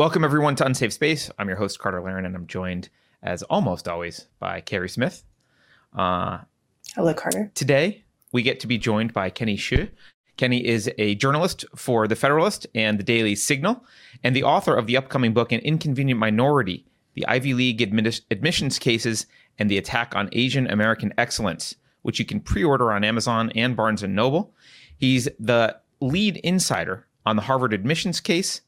Welcome, everyone, to Unsafe Space. I'm your host, Carter Laren, and I'm joined, as almost always, by Keri Smith. Uh, Hello, Carter. Today, we get to be joined by Kenny Xu. Kenny is a journalist for The Federalist and the Daily Signal, and the author of the upcoming book, An Inconvenient Minority The Ivy League Admi- Admissions Cases and the Attack on Asian American Excellence, which you can pre order on Amazon and Barnes and Noble. He's the lead insider on the Harvard admissions case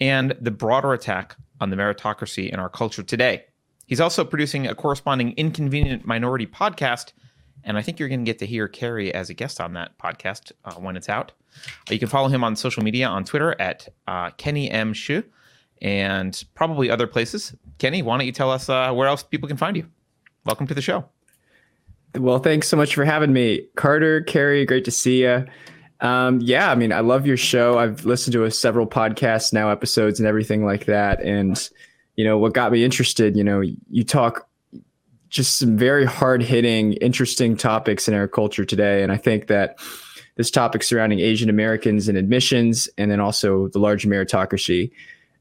and the broader attack on the meritocracy in our culture today. He's also producing a corresponding Inconvenient Minority podcast, and I think you're going to get to hear Keri as a guest on that podcast uh, when it's out. Uh, you can follow him on social media on Twitter at uh, Kenny M. Xu and probably other places. Kenny, why don't you tell us uh, where else people can find you? Welcome to the show. Well, thanks so much for having me. Carter, Keri, great to see you. Um, yeah, I mean, I love your show. I've listened to a, several podcasts now, episodes and everything like that. And, you know, what got me interested, you know, you talk just some very hard hitting, interesting topics in our culture today. And I think that this topic surrounding Asian Americans and admissions, and then also the large meritocracy,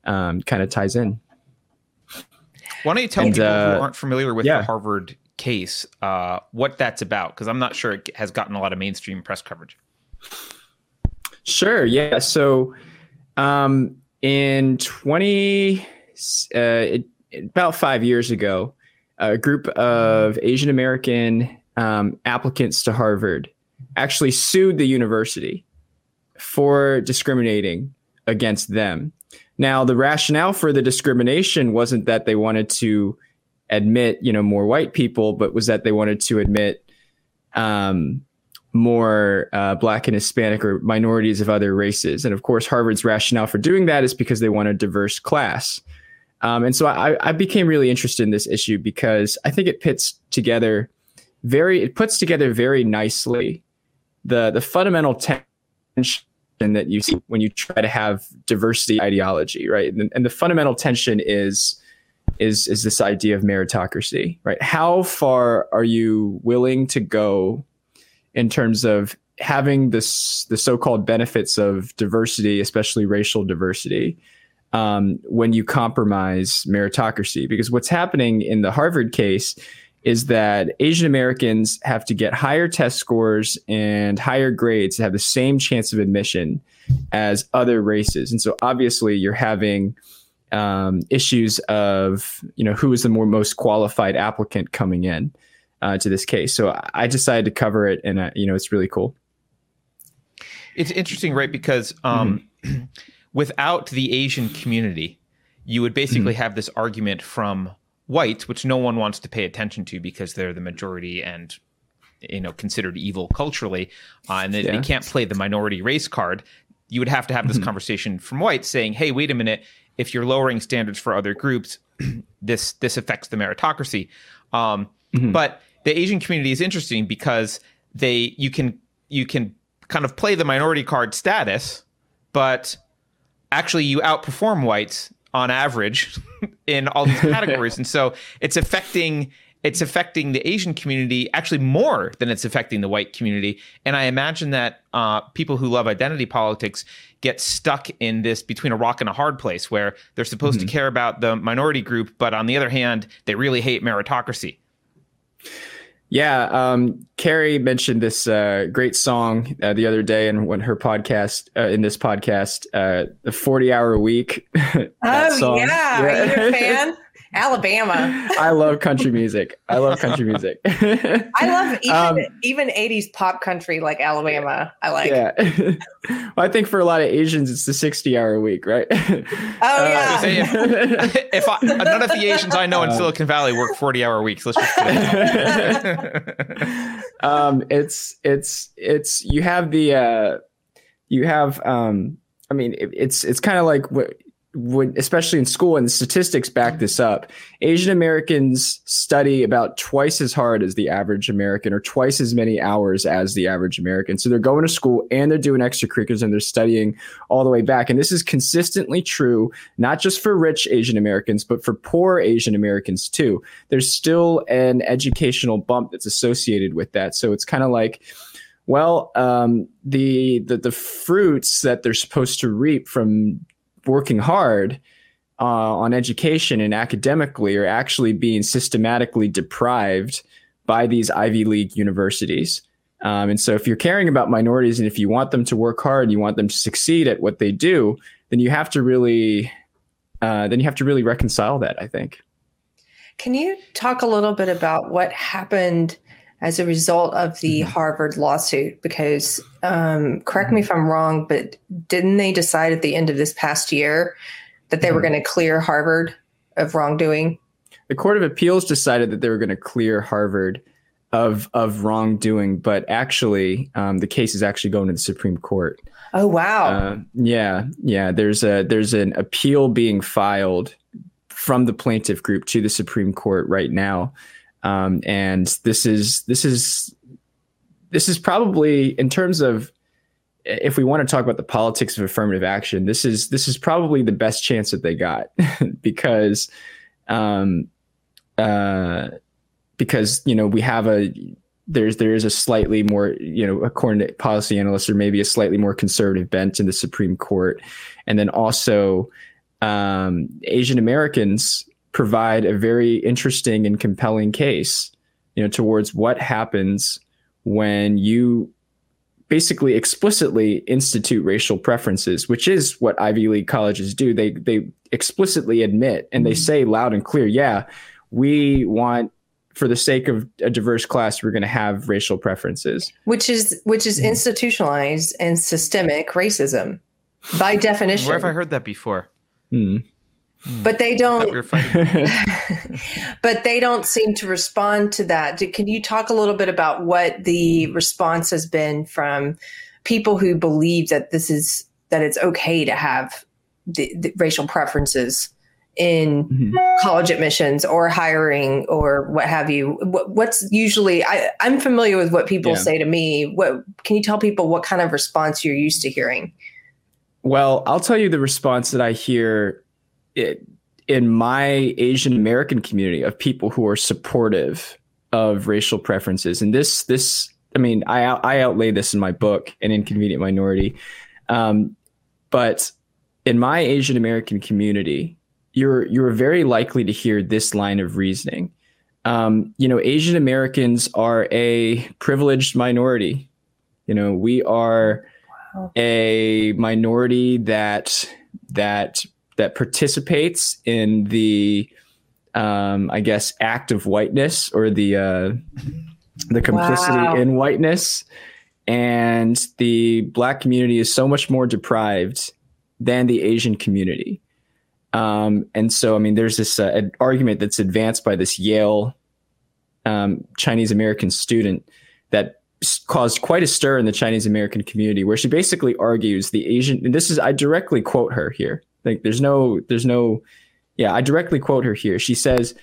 um, kind of ties in. Why don't you tell and, people uh, who aren't familiar with yeah. the Harvard case uh, what that's about? Because I'm not sure it has gotten a lot of mainstream press coverage. Sure. Yeah. So um, in 20, uh, it, about five years ago, a group of Asian American um, applicants to Harvard actually sued the university for discriminating against them. Now, the rationale for the discrimination wasn't that they wanted to admit, you know, more white people, but was that they wanted to admit um, more uh, black and Hispanic or minorities of other races. And of course, Harvard's rationale for doing that is because they want a diverse class. Um, and so I, I, became really interested in this issue because I think it pits together very, it puts together very nicely the the fundamental tension that you see when you try to have diversity ideology, right? And, and the fundamental tension is is is this idea of meritocracy, right? How far are you willing to go in terms of having this the so-called benefits of diversity, especially racial diversity, um, when you compromise meritocracy. Because what's happening in the Harvard case is that Asian Americans have to get higher test scores and higher grades to have the same chance of admission as other races. And so obviously you're having um, issues of, you know, who is the more most qualified applicant coming in uh, to this case. So I decided to cover it, and uh, you know, it's really cool. It's interesting, right? Because um, mm-hmm. without the Asian community, you would basically mm-hmm. have this argument from whites, which no one wants to pay attention to because they're the majority and you know considered evil culturally, uh, and they, yeah. they, can't play the minority race card. You would have to have this mm-hmm. conversation from whites saying, "Hey, wait a minute! If you're lowering standards for other groups, this this affects the meritocracy." Um, mm-hmm. But the Asian community is interesting because they you can you can kind of play the minority card status, but actually you outperform whites on average in all these categories, and so it's affecting it's affecting the Asian community actually more than it's affecting the white community. And I imagine that uh, people who love identity politics get stuck in this between a rock and a hard place where they're supposed mm-hmm. to care about the minority group, but on the other hand, they really hate meritocracy. Yeah, um, Keri mentioned this uh, great song uh, the other day, and when her podcast uh, in this podcast, uh, the forty hour week. oh song. yeah, yeah. are you a fan? Alabama. I love country music. I love country music. I love even um, even 80s pop country like Alabama. I like. Yeah. well, I think for a lot of Asians it's the 60 hour week, right? Oh uh, yeah. if, if I, none of the Asians I know in uh, Silicon Valley work 40 hour weeks, let's just um it's it's it's you have the uh you have um I mean, it, it's it's kind of like would especially in school and the statistics back this up asian americans study about twice as hard as the average american or twice as many hours as the average american. So they're going to school and they're doing extracurriculars and they're studying all the way back. And this is consistently true not just for rich asian americans but for poor asian americans too. There's still an educational bump that's associated with that. So it's kind of like well, um, the, the the fruits that they're supposed to reap from working hard uh, on education and academically are actually being systematically deprived by these Ivy League universities. Um, and so, if you're caring about minorities and if you want them to work hard, and you want them to succeed at what they do, then you have to really, uh, then you have to really reconcile that. I think. Can you talk a little bit about what happened as a result of the mm-hmm. Harvard lawsuit? Because, um, correct mm-hmm. me if I'm wrong, but didn't they decide at the end of this past year that they mm-hmm. were going to clear Harvard of wrongdoing? The Court of Appeals decided that they were going to clear Harvard of of wrongdoing, but actually, um, the case is actually going to the Supreme Court. Oh wow! Uh, yeah, yeah. There's a there's an appeal being filed from the plaintiff group to the Supreme Court right now, um, and this is this is this is probably in terms of if we want to talk about the politics of affirmative action, this is this is probably the best chance that they got because um, uh, because you know we have a there's there is a slightly more you know according to policy analysts or maybe a slightly more conservative bent in the Supreme Court, and then also um, Asian Americans provide a very interesting and compelling case, you know, towards what happens when you basically explicitly institute racial preferences, which is what Ivy League colleges do. They they explicitly admit and they mm-hmm. say loud and clear, yeah, we want for the sake of a diverse class, we're going to have racial preferences, which is which is mm-hmm. institutionalized and systemic racism by definition. Where have I heard that before? Mm. But they don't. but they don't seem to respond to that. Can you talk a little bit about what the response has been from people who believe that this is that it's okay to have the, the racial preferences in mm-hmm. college admissions or hiring or what have you? What, what's usually I, I'm familiar with what people yeah. say to me. What can you tell people what kind of response you're used to hearing? Well, I'll tell you the response that I hear it, in my Asian American community of people who are supportive of racial preferences. And this, this, I mean, I, I outlay this in my book, An Inconvenient Minority. Um, but in my Asian American community, you're you're very likely to hear this line of reasoning. Um, you know, Asian Americans are a privileged minority. You know, we are a minority that that that participates in the um, I guess act of whiteness or the uh, the complicity wow. in whiteness, and the black community is so much more deprived than the Asian community. Um, and so, I mean, there's this uh, argument that's advanced by this Yale um, Chinese American student that caused quite a stir in the Chinese American community, where she basically argues the Asian. And this is I directly quote her here. Like, there's no, there's no, yeah, I directly quote her here. She says,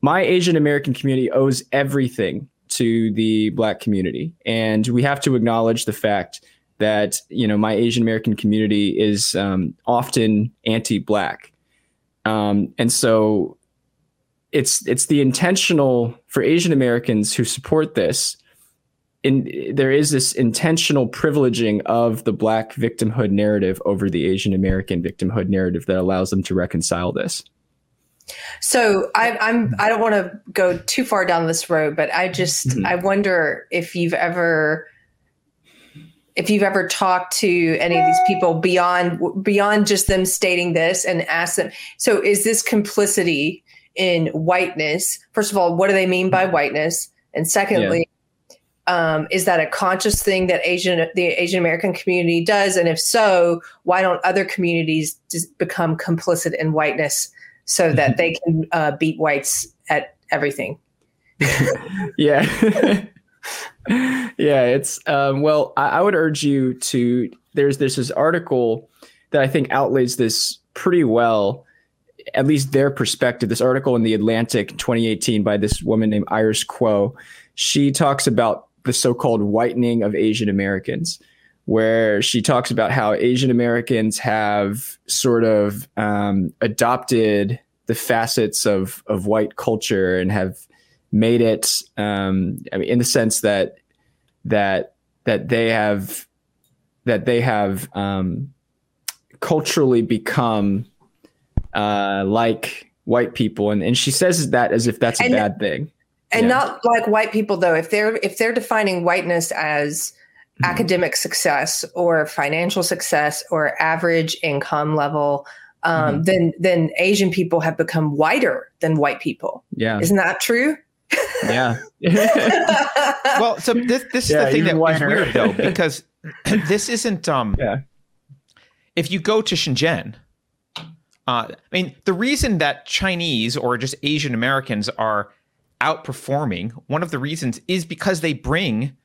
"My Asian American community owes everything to the Black community, and we have to acknowledge the fact." That you know, my Asian American community is um, often anti-black, um, and so it's it's the intentional for Asian Americans who support this in, there is this intentional privileging of the black victimhood narrative over the Asian American victimhood narrative that allows them to reconcile this. So I, I'm I don't want to go too far down this road, but I just mm-hmm. I wonder if you've ever if you've ever talked to any of these people beyond beyond just them stating this and ask them. So is this complicity in whiteness? First of all, what do they mean by whiteness? And secondly, um, is that a conscious thing that Asian the Asian American community does? And if so, why don't other communities become complicit in whiteness so that they can uh, beat whites at everything? yeah. yeah, it's um, well. I, I, would urge you to. There's there's this article that I think outlays this pretty well, at least their perspective. This article in the Atlantic, 2018, by this woman named Iris Kuo. She talks about the so-called whitening of Asian Americans, where she talks about how Asian Americans have sort of um, adopted the facets of of white culture and have made it. Um, I mean, in the sense that that that they have that they have um, culturally become uh, like white people, and and she says that as if that's a And- bad thing. And Yeah. not like white people though if they're if they're defining whiteness as Mhm. academic success or financial success or average income level um, Mhm. then then asian people have become whiter than white people Yeah, isn't that true yeah. well, so this this is the thing even that is whiter. weird though because this isn't um Yeah. if you go to Shenzhen, uh, I mean the reason that Chinese or just Asian Americans are outperforming one of the reasons is because they bring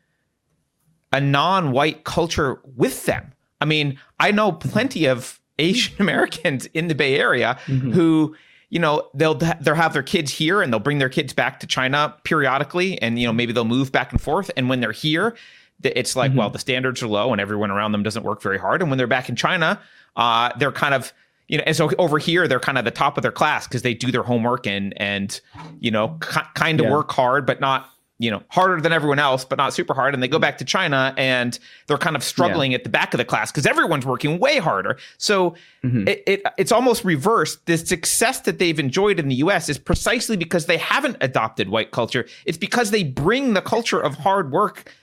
a non-white culture with them. I mean, I know plenty of Asian Americans in the Bay Area Mhm. who you know they'll they'll have their kids here and they'll bring their kids back to China periodically and you know maybe they'll move back and forth and when they're here it's like Mhm. well the standards are low and everyone around them doesn't work very hard and when they're back in China uh they're kind of you know and so over here they're kind of the top of their class because they do their homework and and you know ki kind of Yeah. work hard but not you know harder than everyone else but not super hard and they go back to China and they're kind of struggling at the back of the class because everyone's working way harder so Mhm. it, it it's almost reversed. The success that they've enjoyed in the U.S. is precisely because they haven't adopted white culture. It's because they bring the culture of hard work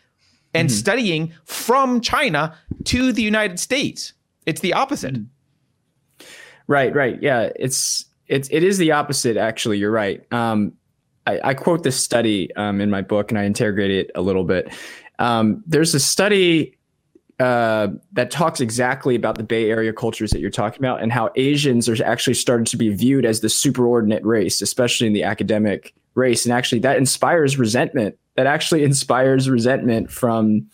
and studying from China to the United States. It's the opposite. Right, right. Yeah, it's it's it is the opposite. Actually, you're right. Um, I, I quote this study um, in my book, and I interrogate it a little bit. Um, there's a study uh, that talks exactly about the Bay Area cultures that you're talking about, and how Asians are actually starting to be viewed as the superordinate race, especially in the academic race, and actually that inspires resentment. That actually inspires resentment from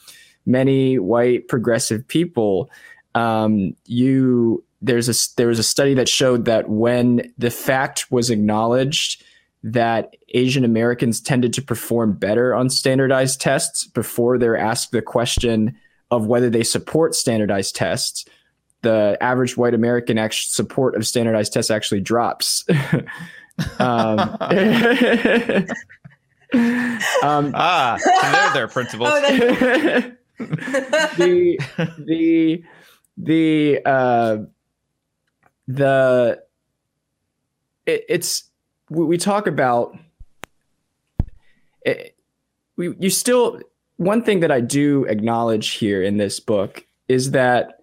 many white progressive people. Um, you there's a there was a study that showed that when the fact was acknowledged that Asian Americans tended to perform better on standardized tests before they're asked the question of whether they support standardized tests, the average white American act- support of standardized tests actually drops. um, um, Ah, so they're their principles. Oh, the the the uh the it, it's we, we talk about it, we you still one thing that I do acknowledge here in this book is that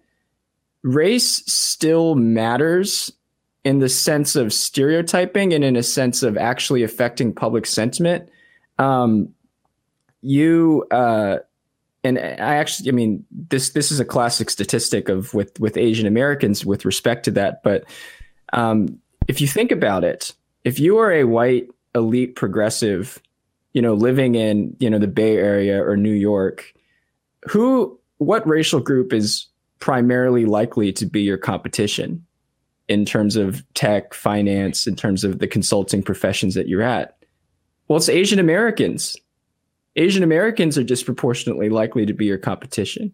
race still matters in the sense of stereotyping and in a sense of actually affecting public sentiment. Um, you uh, and I actually, I mean, this this is a classic statistic of with with Asian Americans with respect to that. But um, if you think about it, if you are a white elite progressive, you know, living in you know the Bay Area or New York, who what racial group is primarily likely to be your competition in terms of tech, finance, in terms of the consulting professions that you're at? Well, it's Asian Americans. Asian Americans are disproportionately likely to be your competition.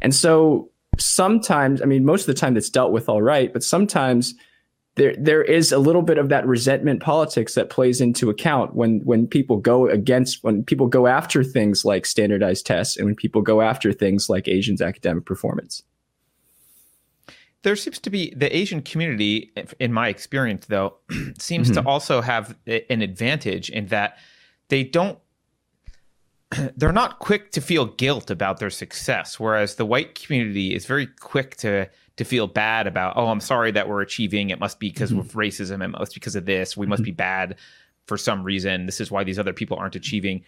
And so sometimes, I mean, most of the time it's dealt with all right, but sometimes there there is a little bit of that resentment politics that plays into account when when people go against when people go after things like standardized tests and when people go after things like Asians academic performance. there seems to be the Asian community, in my experience, though, seems to mm-hmm. also have an advantage in that they don't. They're not quick to feel guilt about their success, whereas the white community is very quick to to feel bad about. Oh, I'm sorry that we're achieving. It must be because of racism. It must be because of this. We must be bad for some reason. This is why these other people aren't achieving.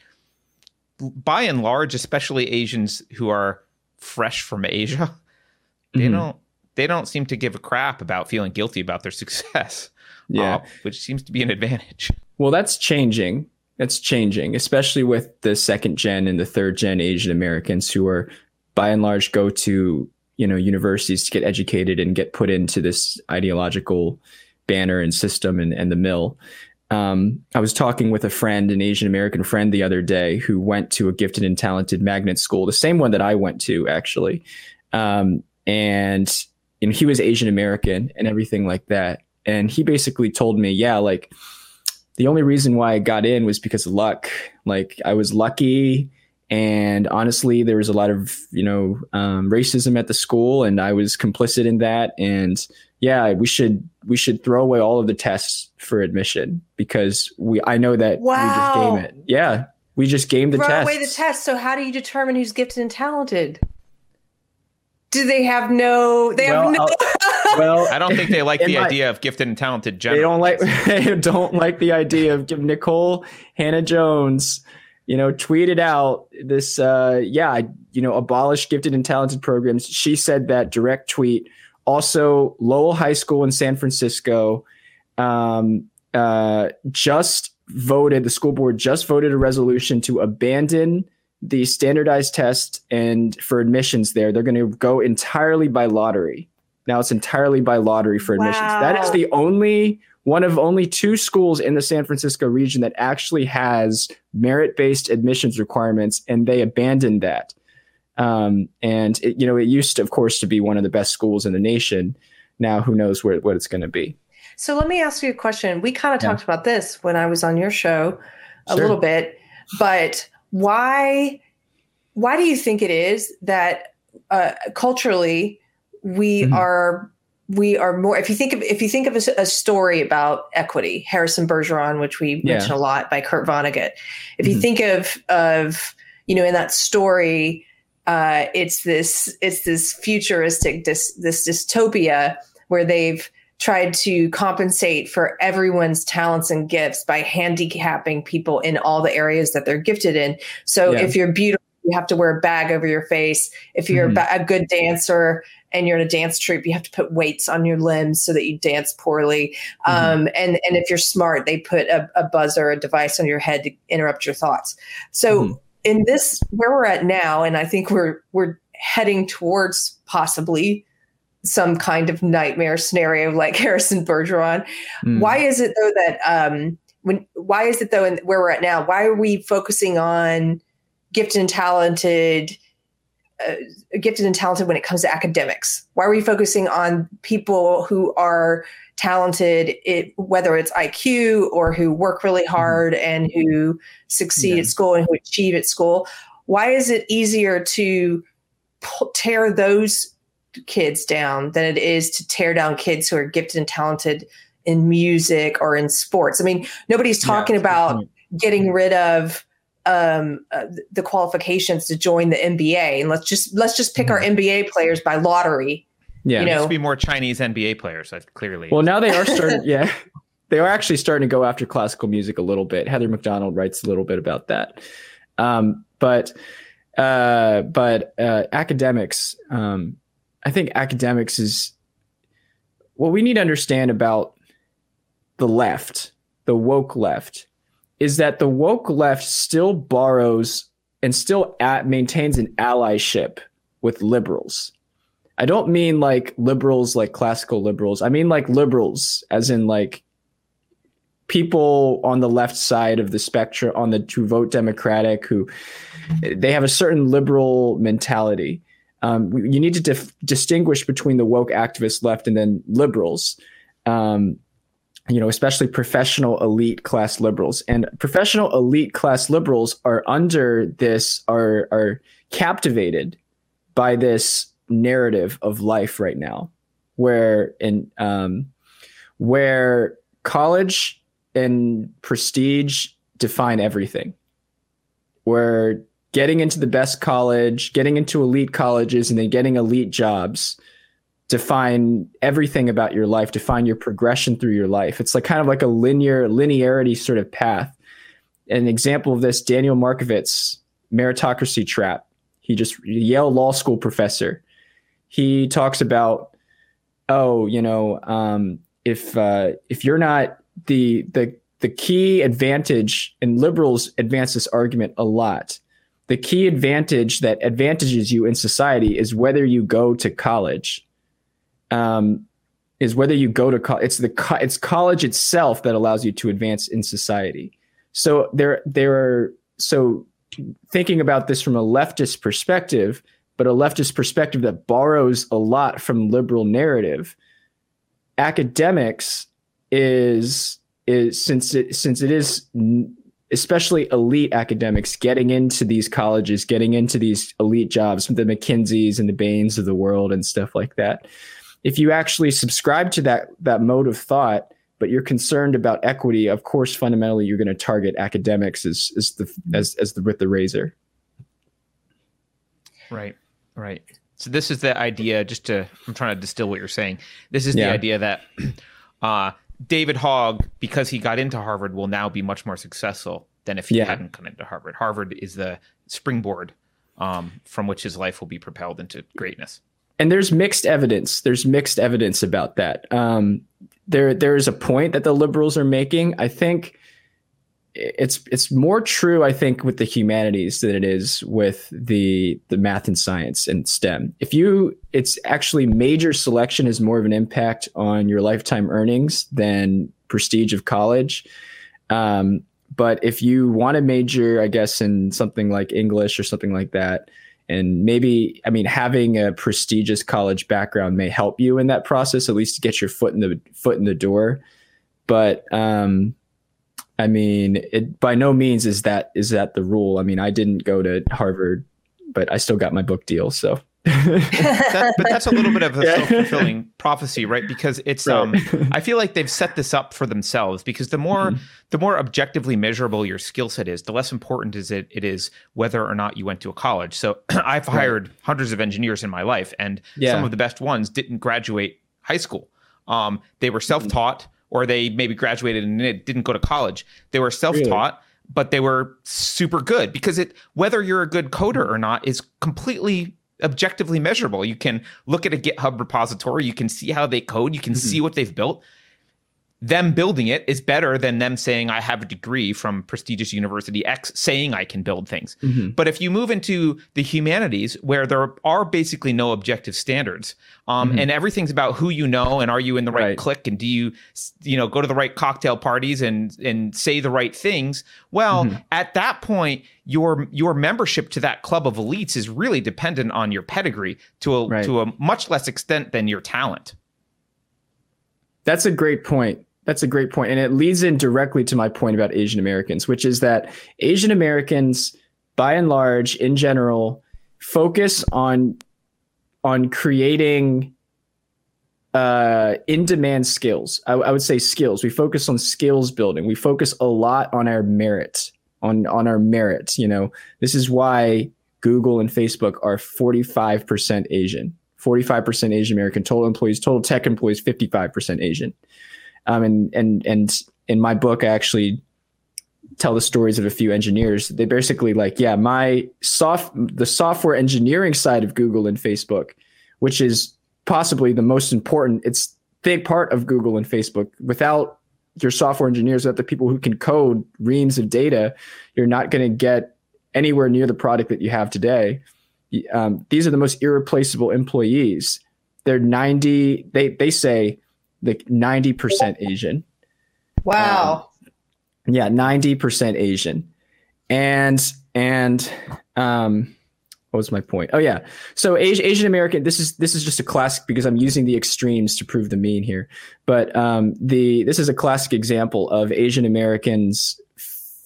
By and large, especially Asians who are fresh from Asia, they Mhm. don't they don't seem to give a crap about feeling guilty about their success. Yeah. uh, which seems to be an advantage. Well, that's changing. That's changing, especially with the second gen and the third gen Asian Americans who are by and large go to, you know, universities to get educated and get put into this ideological banner and system and, and the mill. Um, I was talking with a friend, an Asian American friend the other day who went to a gifted and talented magnet school, the same one that I went to actually. Um, and you know, he was Asian American and everything like that. And he basically told me, yeah, like the only reason why I got in was because of luck. Like I was lucky. And honestly, there was a lot of, you know, um, racism at the school and I was complicit in that. And, yeah, we should we should throw away all of the tests for admission because we I know that wow. we just game it. Yeah, we just game the throw test. away the test. So how do you determine who's gifted and talented? Do they have no? They well, have no. Well, I don't think they like the my, idea of gifted and talented. Generally. They don't like. they don't like the idea of giving Nikole Hannah Jones. You know, tweeted out this. Uh, yeah, you know, abolish gifted and talented programs. She said that direct tweet. Also, Lowell High School in San Francisco um, uh, just voted. The school board just voted a resolution to abandon the standardized test and for admissions there they're going to go entirely by lottery now it's entirely by lottery for admissions wow. that is the only one of only two schools in the san francisco region that actually has merit-based admissions requirements and they abandoned that um, and it, you know it used to, of course to be one of the best schools in the nation now who knows where, what it's going to be so let me ask you a question we kind of yeah. talked about this when i was on your show a sure. little bit but why why do you think it is that uh, culturally we mm-hmm. are we are more if you think of if you think of a, a story about equity harrison bergeron which we yeah. mention a lot by kurt vonnegut if you mm-hmm. think of of you know in that story uh, it's this it's this futuristic this this dystopia where they've tried to compensate for everyone's talents and gifts by handicapping people in all the areas that they're gifted in. So yeah. if you're beautiful, you have to wear a bag over your face. If you're mm-hmm. a good dancer and you're in a dance troupe, you have to put weights on your limbs so that you dance poorly. Mm-hmm. Um, and and if you're smart, they put a, a, buzzer, a device on your head to interrupt your thoughts. So mm-hmm. in this where we're at now, and I think we're we're heading towards possibly some kind of nightmare scenario like Harrison Bergeron. Mm. Why is it though that um, when why is it though in where we're at now? Why are we focusing on gifted and talented? Uh, gifted and talented when it comes to academics? Why are we focusing on people who are talented, it, whether it's IQ or who work really hmm. hard mm-hmm. and who succeed yeah. at school and who achieve at school? Why is it easier to tear those kids down than it is to tear down kids who are gifted and talented in music or in sports. I mean, nobody's talking yeah, about getting rid of um, uh, the qualifications to join the NBA, and let's just let's just pick mm-hmm. our NBA players by lottery. Yeah, you know, be more Chinese NBA players. That's clearly. Well, now they are starting. yeah, they are actually starting to go after classical music a little bit. Heather Mac Donald writes a little bit about that, um, but uh, but uh, academics. Um, I think academics is what we need to understand about the left, the woke left, is that the woke left still borrows and still at, maintains an allyship with liberals. I don't mean like liberals, like classical liberals. I mean like liberals, as in like people on the left side of the spectrum, on the to vote Democratic, who they have a certain liberal mentality um, you need to dif- distinguish between the woke activist left and then liberals. Um, you know, especially professional elite class liberals. And professional elite class liberals are under this are are captivated by this narrative of life right now, where in um, where college and prestige define everything, where getting into the best college, getting into elite colleges, and then getting elite jobs define everything about your life, define your progression through your life. It's like kind of like a linear linearity sort of path. An example of this, Daniel Markovits, meritocracy trap. He just Yale Law School professor. He talks about, oh, you know, um, if uh, if you're not the the the key advantage, and liberals advance this argument a lot the key advantage that advantages you in society is whether you go to college. Um, is whether you go to college. It's the co- it's college itself that allows you to advance in society. So there there are so thinking about this from a leftist perspective, but a leftist perspective that borrows a lot from liberal narrative. Academics is is since it since it is especially elite academics getting into these colleges, getting into these elite jobs, the McKinseys and the Bains of the world and stuff like that. If you actually subscribe to that that mode of thought, but you're concerned about equity, of course, fundamentally you're going to target academics as as the as as the with the razor. Right, right. So this is the idea. Just to, I'm trying to distill what you're saying. This is Yeah. the idea that uh, David Hogg, because he got into Harvard, will now be much more successful than if he Yeah. hadn't come into Harvard. Harvard is the springboard um, from which his life will be propelled into greatness. And there's mixed evidence. There's mixed evidence about that. Um, there, there is a point that the liberals are making. I think it's it's more true. I think with the humanities than it is with the the math and science and STEM. If you, it's actually major selection has more of an impact on your lifetime earnings than prestige of college. Um, but if you want to major, I guess in something like English or something like that, and maybe i mean having a prestigious college background may help you in that process at least to get your foot in the foot in the door. But um i mean it by no means is that is that the rule. I mean i didn't go to harvard but i still got my book deal so That, but that's a little bit of a Yeah. self-fulfilling prophecy, right? Because it's um, Right. I feel like they've set this up for themselves because the more Mm-hmm. the more objectively measurable your skill set is, the less important is it it is whether or not you went to a college. So I've hired hundreds of engineers in my life, and Yeah. some of the best ones didn't graduate high school. Um, they Mm-hmm. were self-taught, or they maybe graduated and it didn't go to college. They were self-taught. But they were super good because it whether you're a good coder or not is completely objectively measurable. You can look at a GitHub repository, you can see how they code, you can mm-hmm. see what they've built. Them building it is better than them saying I have a degree from prestigious university X saying I can build things. Mm-hmm. But if you move into the humanities where there are basically no objective standards, um, mm-hmm. and everything's about who you know and are you in the right, Right. clique and do you you know go to the right cocktail parties and and say the right things? Well, mm-hmm. at that point, your your membership to that club of elites is really dependent on your pedigree to a Right. to a much less extent than your talent. That's a great point. That's a great. And it leads in directly to my point about Asian Americans, which is that Asian Americans, by and large, in general, focus on on creating uh, in-demand skills. I, I would say skills. We focus on skills building. We focus a lot on our merit, on on our merit. You know, this is why Google and Facebook are 45% Asian. 45% Asian American total employees, total tech employees, 55% Asian. Um, and and and in my book, I actually tell the stories of a few engineers. They basically like, yeah, my soft the software engineering side of Google and Facebook, which is possibly the most important. It's big part of Google and Facebook. Without your software engineers, without the people who can code reams of data, you're not going to get anywhere near the product that you have today. Um, these are the most irreplaceable employees. They're 90, they, they say like 90% Asian. Wow. Yeah, 90% Asian. And, and, um, what was my point? Oh yeah. So Asian, Asian American, this is, this is just a classic because I'm using the extremes to prove the mean here. But, um, the, this is a classic example of Asian Americans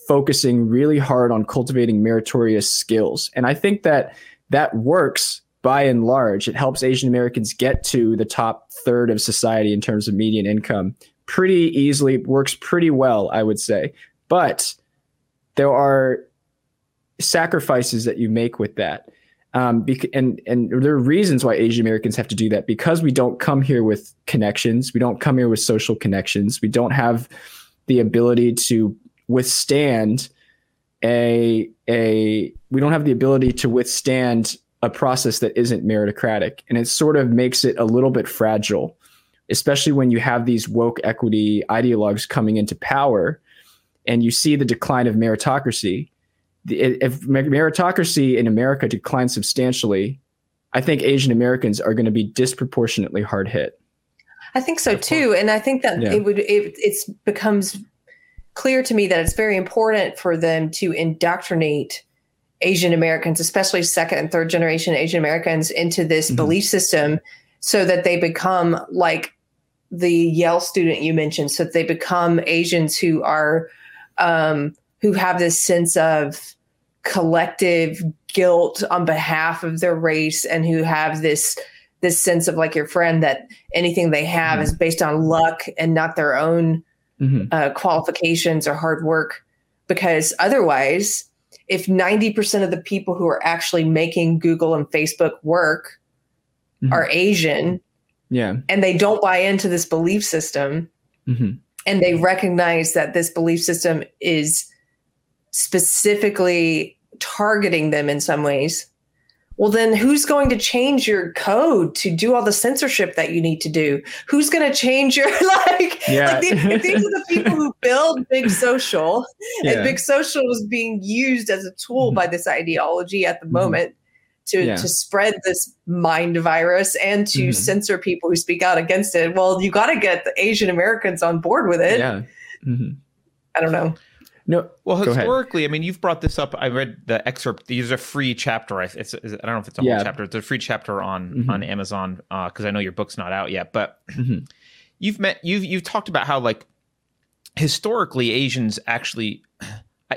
focusing really hard on cultivating meritorious skills. And I think that that works by and large. It helps Asian Americans get to the top third of society in terms of median income pretty easily, works pretty well, I would say. But there are sacrifices that you make with that. Um, and and there are reasons why Asian Americans have to do that because we don't come here with connections, we don't come here with social connections, we don't have the ability to withstand a a we don't have the ability to withstand a process that isn't meritocratic, and it sort of makes it a little bit fragile, especially when you have these woke equity ideologues coming into power, and you see the decline of meritocracy if meritocracy in America declines substantially, I think Asian Americans are going to be disproportionately hard hit. I think so too, and I think that Yeah. it would it it's becomes clear to me that it's very important for them to indoctrinate Asian Americans, especially second and third generation Asian Americans, into this Mhm. belief system, so that they become like the Yale student you mentioned, so that they become Asians who are um, who have this sense of collective guilt on behalf of their race and who have this this sense of like your friend that anything they have mm-hmm. is based on luck and not their own mm-hmm. uh, qualifications or hard work. Because otherwise, if 90% of the people who are actually making Google and Facebook work mm-hmm. are Asian, yeah, and they don't buy into this belief system, mm-hmm. and they recognize that this belief system is specifically targeting them in some ways, well then who's going to change your code to do all the censorship that you need to do who's going to change your like yeah. like these, these are the people who build big social yeah. and big social is being used as a tool mm-hmm. by this ideology at the mm-hmm. moment to yeah. to spread this mind virus and to mm-hmm. censor people who speak out against it well you got to get the asian americans on board with it yeah mm-hmm. i don't know no. Well, historically, I mean, you've brought this up. I read the excerpt. These are free chapter. It's, it's, I don't know if it's a yeah. whole chapter. It's a free chapter on mm-hmm. on Amazon because uh, I know your book's not out yet. But mm-hmm. you've met you've you've talked about how like historically Asians actually.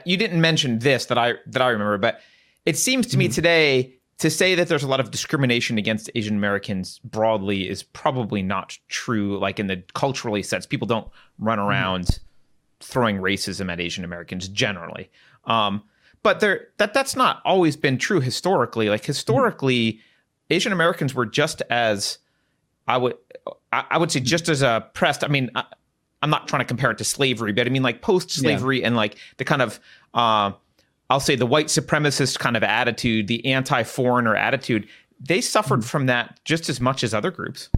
You didn't mention this that I that I remember, but it seems to mm-hmm. me today to say that there's a lot of discrimination against Asian Americans broadly is probably not true. Like in the culturally sense, people don't run mm-hmm. around throwing racism at Asian Americans generally. Um, but there that that's not always been true historically. Like historically, mm-hmm. Asian Americans were just as I would I, I would say just as oppressed. I mean, I, am not trying to compare it to slavery, but I mean like post slavery yeah. and like the kind of uh, I'll say the white supremacist kind of attitude, the anti foreigner attitude. They suffered mm-hmm. from that just as much as other groups.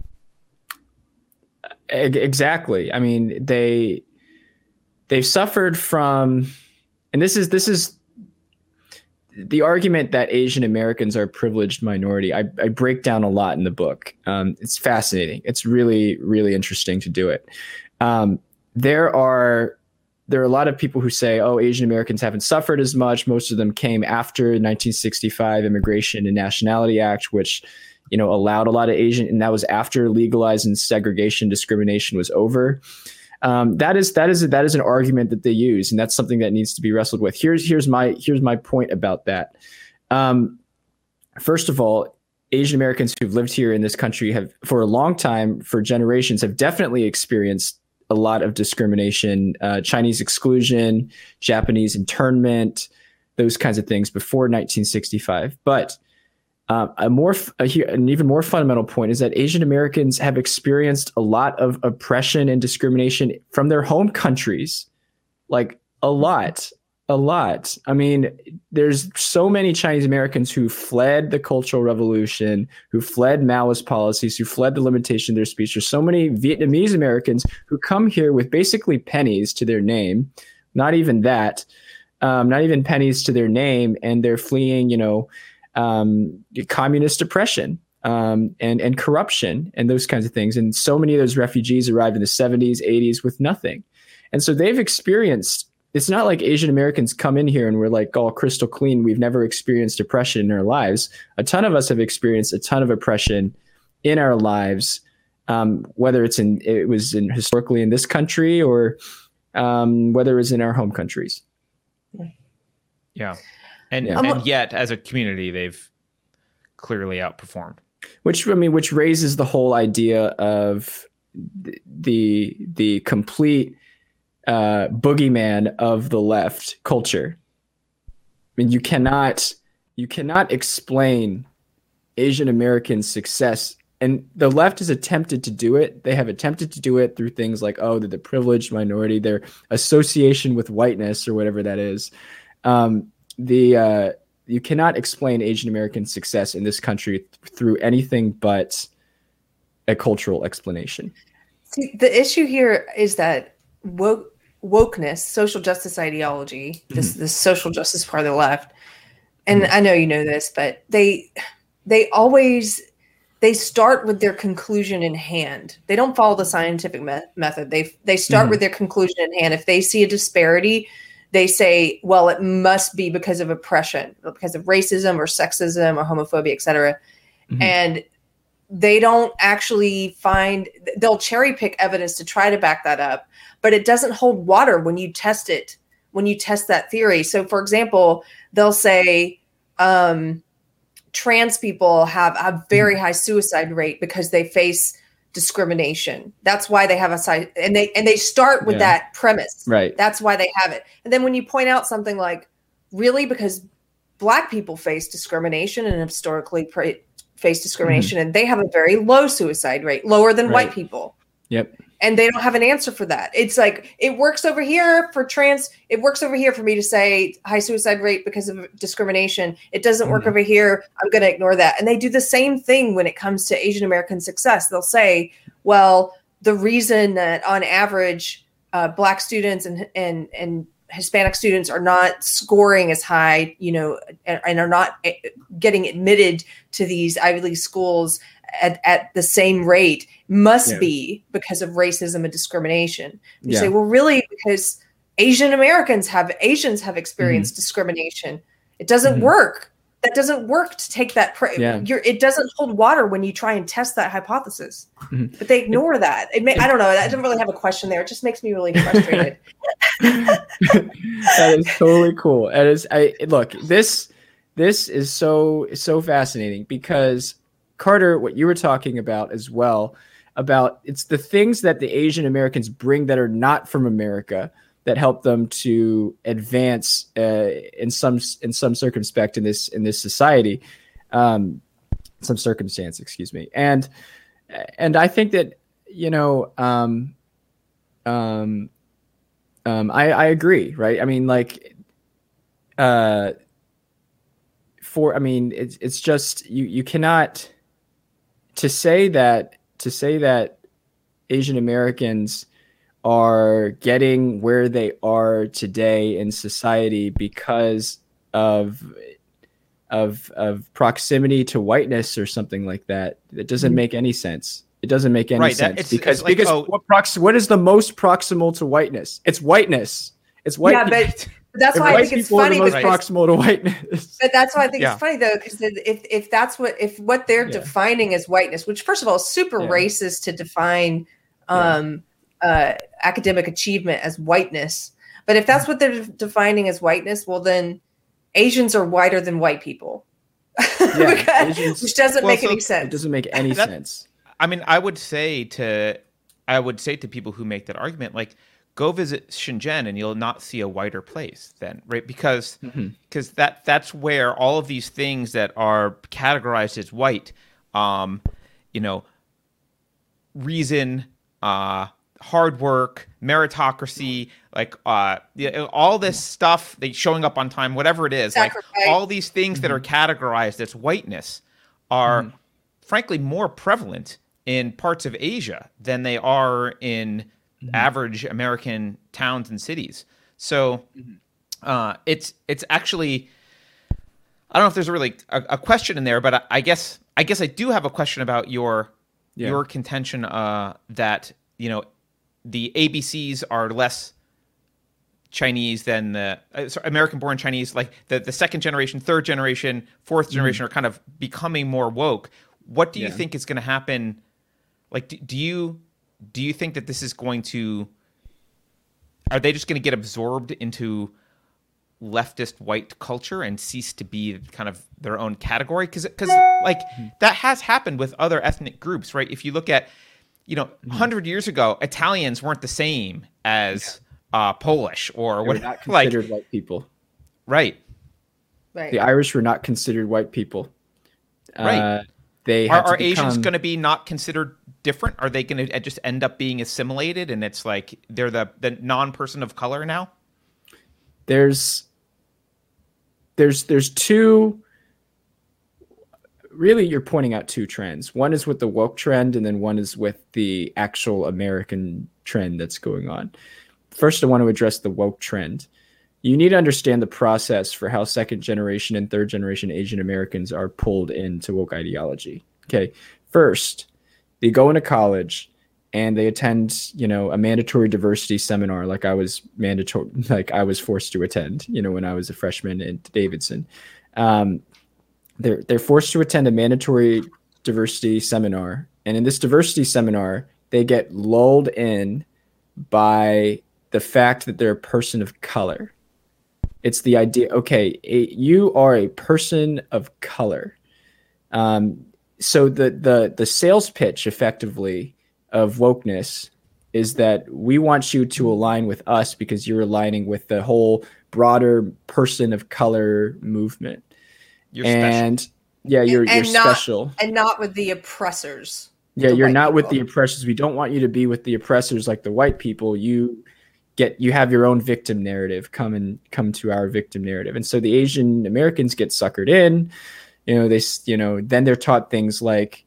Exactly. I mean, they they've suffered from and this is this is the argument that Asian Americans are a privileged minority. I, I break down a lot in the book. Um, it's fascinating. It's really really interesting to do it. Um, there are there are a lot of people who say, "Oh, Asian Americans haven't suffered as much. Most of them came after 1965 Immigration and Nationality Act, which you know allowed a lot of Asian, and that was after legalizing segregation discrimination was over." Um, that is that is that is an argument that they use, and that's something that needs to be wrestled with. Here's here's my here's my point about that. Um, first of all, Asian Americans who've lived here in this country have, for a long time, for generations, have definitely experienced a lot of discrimination, uh, Chinese exclusion, Japanese internment, those kinds of things before 1965. But uh, a more, a, an even more fundamental point is that Asian Americans have experienced a lot of oppression and discrimination from their home countries, like a lot, a lot. I mean, there's so many Chinese Americans who fled the Cultural Revolution, who fled Maoist policies, who fled the limitation of their speech. There's so many Vietnamese Americans who come here with basically pennies to their name, not even that, um, not even pennies to their name, and they're fleeing, you know um, communist oppression um, and and corruption and those kinds of things. And so many of those refugees arrived in the 70s, 80s with nothing, and so they've experienced. It's not like Asian Americans come in here and we're like all crystal clean. We've never experienced oppression in our lives. A ton of us have experienced a ton of oppression in our lives, um, whether it's in it was in historically in this country or um, whether it's in our home countries. Yeah and yeah. and yet as a community they've clearly outperformed. Which i mean which raises the whole idea of the the complete uh, boogeyman of the left culture. I mean you cannot you cannot explain asian american success and the left has attempted to do it. They have attempted to do it through things like oh they're the privileged minority their association with whiteness or whatever that is. Um, the uh, you cannot explain Asian American success in this country through anything but a cultural explanation. See, the issue here is that woke, wokeness, social justice ideology, mm-hmm. this this social justice part of the left, and mm-hmm. I know you know this, but they they always they start with their conclusion in hand. They don't follow the scientific me- method. They they start mm-hmm. with their conclusion in hand. If they see a disparity, they say, well, it must be because of oppression, because of racism or sexism or homophobia, et cetera. Mm-hmm. And they don't actually find they'll cherry pick evidence to try to back that up, but it doesn't hold water when you test it, when you test that theory. So, for example, they'll say, um, trans people have a very high suicide rate because they face discrimination. That's why they have a side and they and they start with yeah. that premise. Right. That's why they have it. And then when you point out something like really because black people face discrimination and historically pre- face discrimination mm-hmm. and they have a very low suicide rate, lower than right. white people. Yep and they don't have an answer for that. It's like it works over here for trans. It works over here for me to say high suicide rate because of discrimination. It doesn't work mm-hmm. over here. I'm going to ignore that. And they do the same thing when it comes to Asian American success. They'll say, "Well, the reason that on average uh, Black students and and and Hispanic students are not scoring as high, you know, and, and are not eh, getting admitted to these Ivy League schools at, at the same rate must yeah. be because of racism and discrimination. You yeah. say, well, really, because Asian Americans have Asians have experienced mm-hmm. discrimination. It doesn't mm-hmm. work. That doesn't work to take that. Pre- yeah. it doesn't hold water when you try and test that hypothesis. Mm-hmm. But they ignore that. It may, I don't know. I didn't really have a question there. It just makes me really frustrated. that is totally cool. It is. I look this. This is so so fascinating because Carter, what you were talking about as well, about it's the things that the Asian Americans bring that are not from America that help them to advance uh, in some in some circumspect in this in this society, um, some circumstance, excuse me, and and I think that you know, um, um, um, I I agree, right? I mean, like, uh, for I mean, it's it's just you you cannot to say that to say that Asian Americans are getting where they are today in society because of of of proximity to whiteness or something like that. It doesn't mm-hmm. make any sense. It doesn't make any right, sense it's, because it's like, because oh, what prox what is the most proximal to whiteness? It's whiteness. It's white. Yeah, but but that's why I think it's funny. Are the most proximal to whiteness. But that's why I think yeah. it's funny though, because if if that's what if what they're yeah. defining as whiteness, which first of all is super yeah. racist to define um, uh, academic achievement as whiteness. But if that's what they're defining as whiteness, well then Asians are whiter than white people. because, Asians, which doesn't well, make so any sense. It doesn't make any that, sense. I mean, I would say to I would say to people who make that argument, like go visit Shenzhen and you'll not see a whiter place then, right? Because because mm-hmm. that that's where all of these things that are categorized as white, um, you know, reason, uh, hard work, meritocracy, like uh, all this stuff, they showing up on time, whatever it is, Sacrifice. like all these things mm-hmm. that are mm-hmm. categorized as whiteness are, mm-hmm. frankly, more prevalent in parts of Asia than they are in mm-hmm. average American towns and cities. So mm-hmm. uh, it's it's actually I don't know if there's really a, a question in there, but I, I, guess I guess I do have a question about your yeah. your contention uh, that you know the ABCs are less Chinese than the uh, sorry, American-born Chinese, like the, the second generation, third generation, fourth mm-hmm. generation, mm. are kind of becoming more woke. What do you yeah. think is going to happen? Like, do, do you do you think that this is going to are they just going to get absorbed into leftist white culture and cease to be kind of their own category? Because because like that has happened with other ethnic groups right? If you look at you know 100 mm-hmm. years ago italians weren't the same as yeah. uh, polish or what not considered like, white people. Right. Right. The irish were not considered white people. Right. Uh, they are, are become... Asians going to be not considered different? Are they going to uh, just end up being assimilated and it's like they're the the non person of color now? There's there's there's two really you're pointing out two trends. One is with the woke trend and then one is with the actual American trend that's going on. First I want to address the woke trend you need to understand the process for how second generation and third generation Asian Americans are pulled into woke ideology. Okay. First, they go into college and they attend, you know, a mandatory diversity seminar like I was mandatory like I was forced to attend, you know, when I was a freshman at Davidson. Um, they're they're forced to attend a mandatory diversity seminar. And in this diversity seminar, they get lulled in by the fact that they're a person of color it's the idea, okay, a, you are a person of color. Um, so the the the sales pitch effectively of wokeness is that we want you to align with us because you're aligning with the whole broader person of color movement. You're and special. yeah, you're and, and you're not, special. And not with the oppressors. Yeah, you're not people. with the oppressors. We don't want you to be with the oppressors like the white people. You get you have your own victim narrative. Come and come to our victim narrative. And so the Asian Americans get suckered in. You know, they you know, then they're taught things like,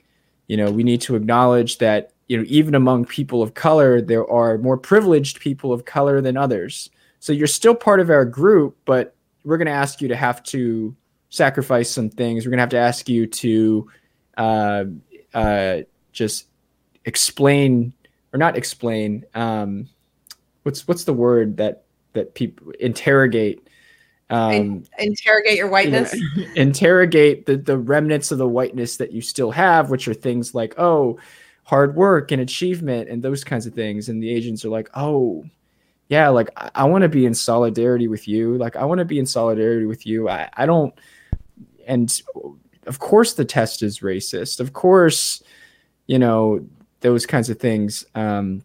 you know, we need to acknowledge that you know even among people of color there are more privileged people of color than others. So you're still part of our group but we're going to ask you to have to sacrifice some things. We're going to have to ask you to uh, uh, just explain or not explain um, what's what's the word that that people interrogate um, interrogate your whiteness you know, interrogate the the remnants of the whiteness that you still have which are things like oh hard work and achievement and those kinds of things. And the agents are like, oh, yeah, like I, I want to be in solidarity with you. Like I want to be in solidarity with you. I, I don't, and of course the test is racist. Of course, you know, those kinds of things. Um,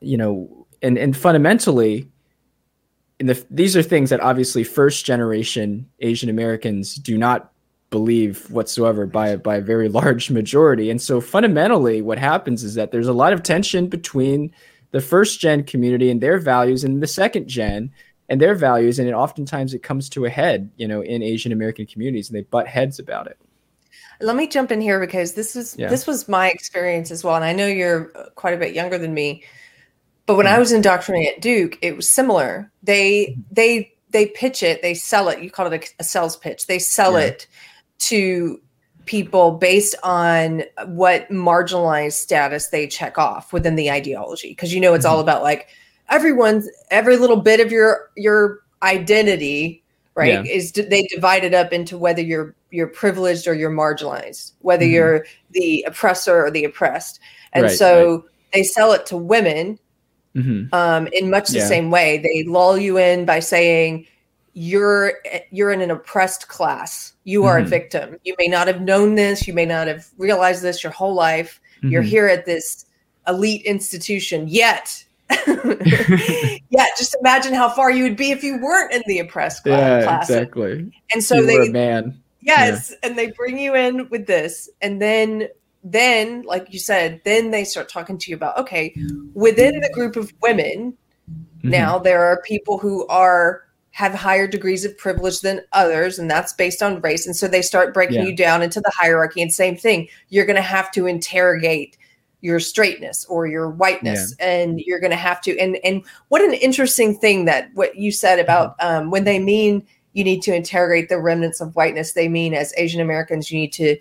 you know, and, and fundamentally, in the, these are things that obviously first generation Asian Americans do not believe whatsoever by by a very large majority. And so fundamentally what happens is that there's a lot of tension between the first gen community and their values and the second gen and their values and it oftentimes it comes to a head, you know, in Asian American communities and they butt heads about it. Let me jump in here because this is yeah. this was my experience as well and I know you're quite a bit younger than me. But when mm-hmm. I was indoctrinated at Duke, it was similar. They they they pitch it, they sell it. You call it a, a sales pitch. They sell yeah. it to people based on what marginalized status they check off within the ideology because you know it's all mm-hmm. about like everyone's every little bit of your your identity right yeah. is they divide it up into whether you're you're privileged or you're marginalized whether mm-hmm. you're the oppressor or the oppressed and right, so right. they sell it to women mm-hmm. um, in much the yeah. same way they lull you in by saying you're you're in an oppressed class you are mm-hmm. a victim you may not have known this you may not have realized this your whole life mm-hmm. you're here at this elite institution yet yeah just imagine how far you would be if you weren't in the oppressed class yeah exactly and so you they man yes yeah. and they bring you in with this and then then like you said then they start talking to you about okay within the group of women mm-hmm. now there are people who are have higher degrees of privilege than others and that's based on race and so they start breaking yeah. you down into the hierarchy and same thing you're going to have to interrogate your straightness or your whiteness yeah. and you're going to have to and and what an interesting thing that what you said about mm-hmm. um, when they mean you need to interrogate the remnants of whiteness they mean as asian americans you need to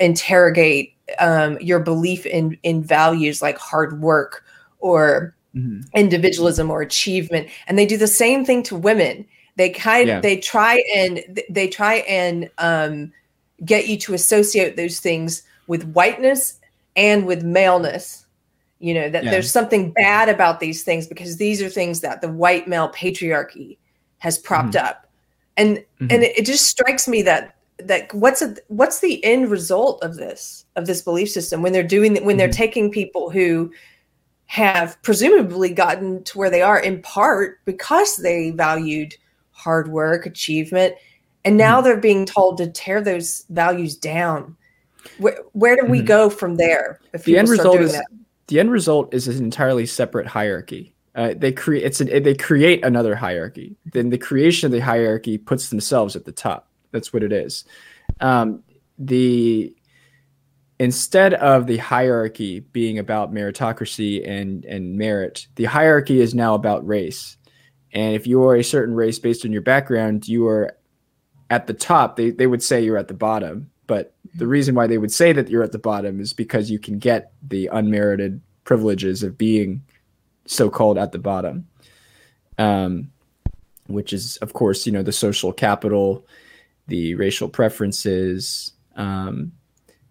interrogate um, your belief in in values like hard work or mm-hmm. individualism or achievement and they do the same thing to women they kind yeah. they try and they try and um, get you to associate those things with whiteness and with maleness. You know that yeah. there's something bad about these things because these are things that the white male patriarchy has propped mm-hmm. up, and mm-hmm. and it, it just strikes me that that what's a, what's the end result of this of this belief system when they're doing when they're mm-hmm. taking people who have presumably gotten to where they are in part because they valued hard work, achievement. And now mm-hmm. they're being told to tear those values down. Where, where do we mm-hmm. go from there? If the end result is that? the end result is an entirely separate hierarchy. Uh, they create it's a, they create another hierarchy. Then the creation of the hierarchy puts themselves at the top. That's what it is. Um, the instead of the hierarchy being about meritocracy and and merit, the hierarchy is now about race. And if you are a certain race based on your background, you are at the top. They, they would say you're at the bottom. But the reason why they would say that you're at the bottom is because you can get the unmerited privileges of being so called at the bottom. Um, which is, of course, you know, the social capital, the racial preferences, um,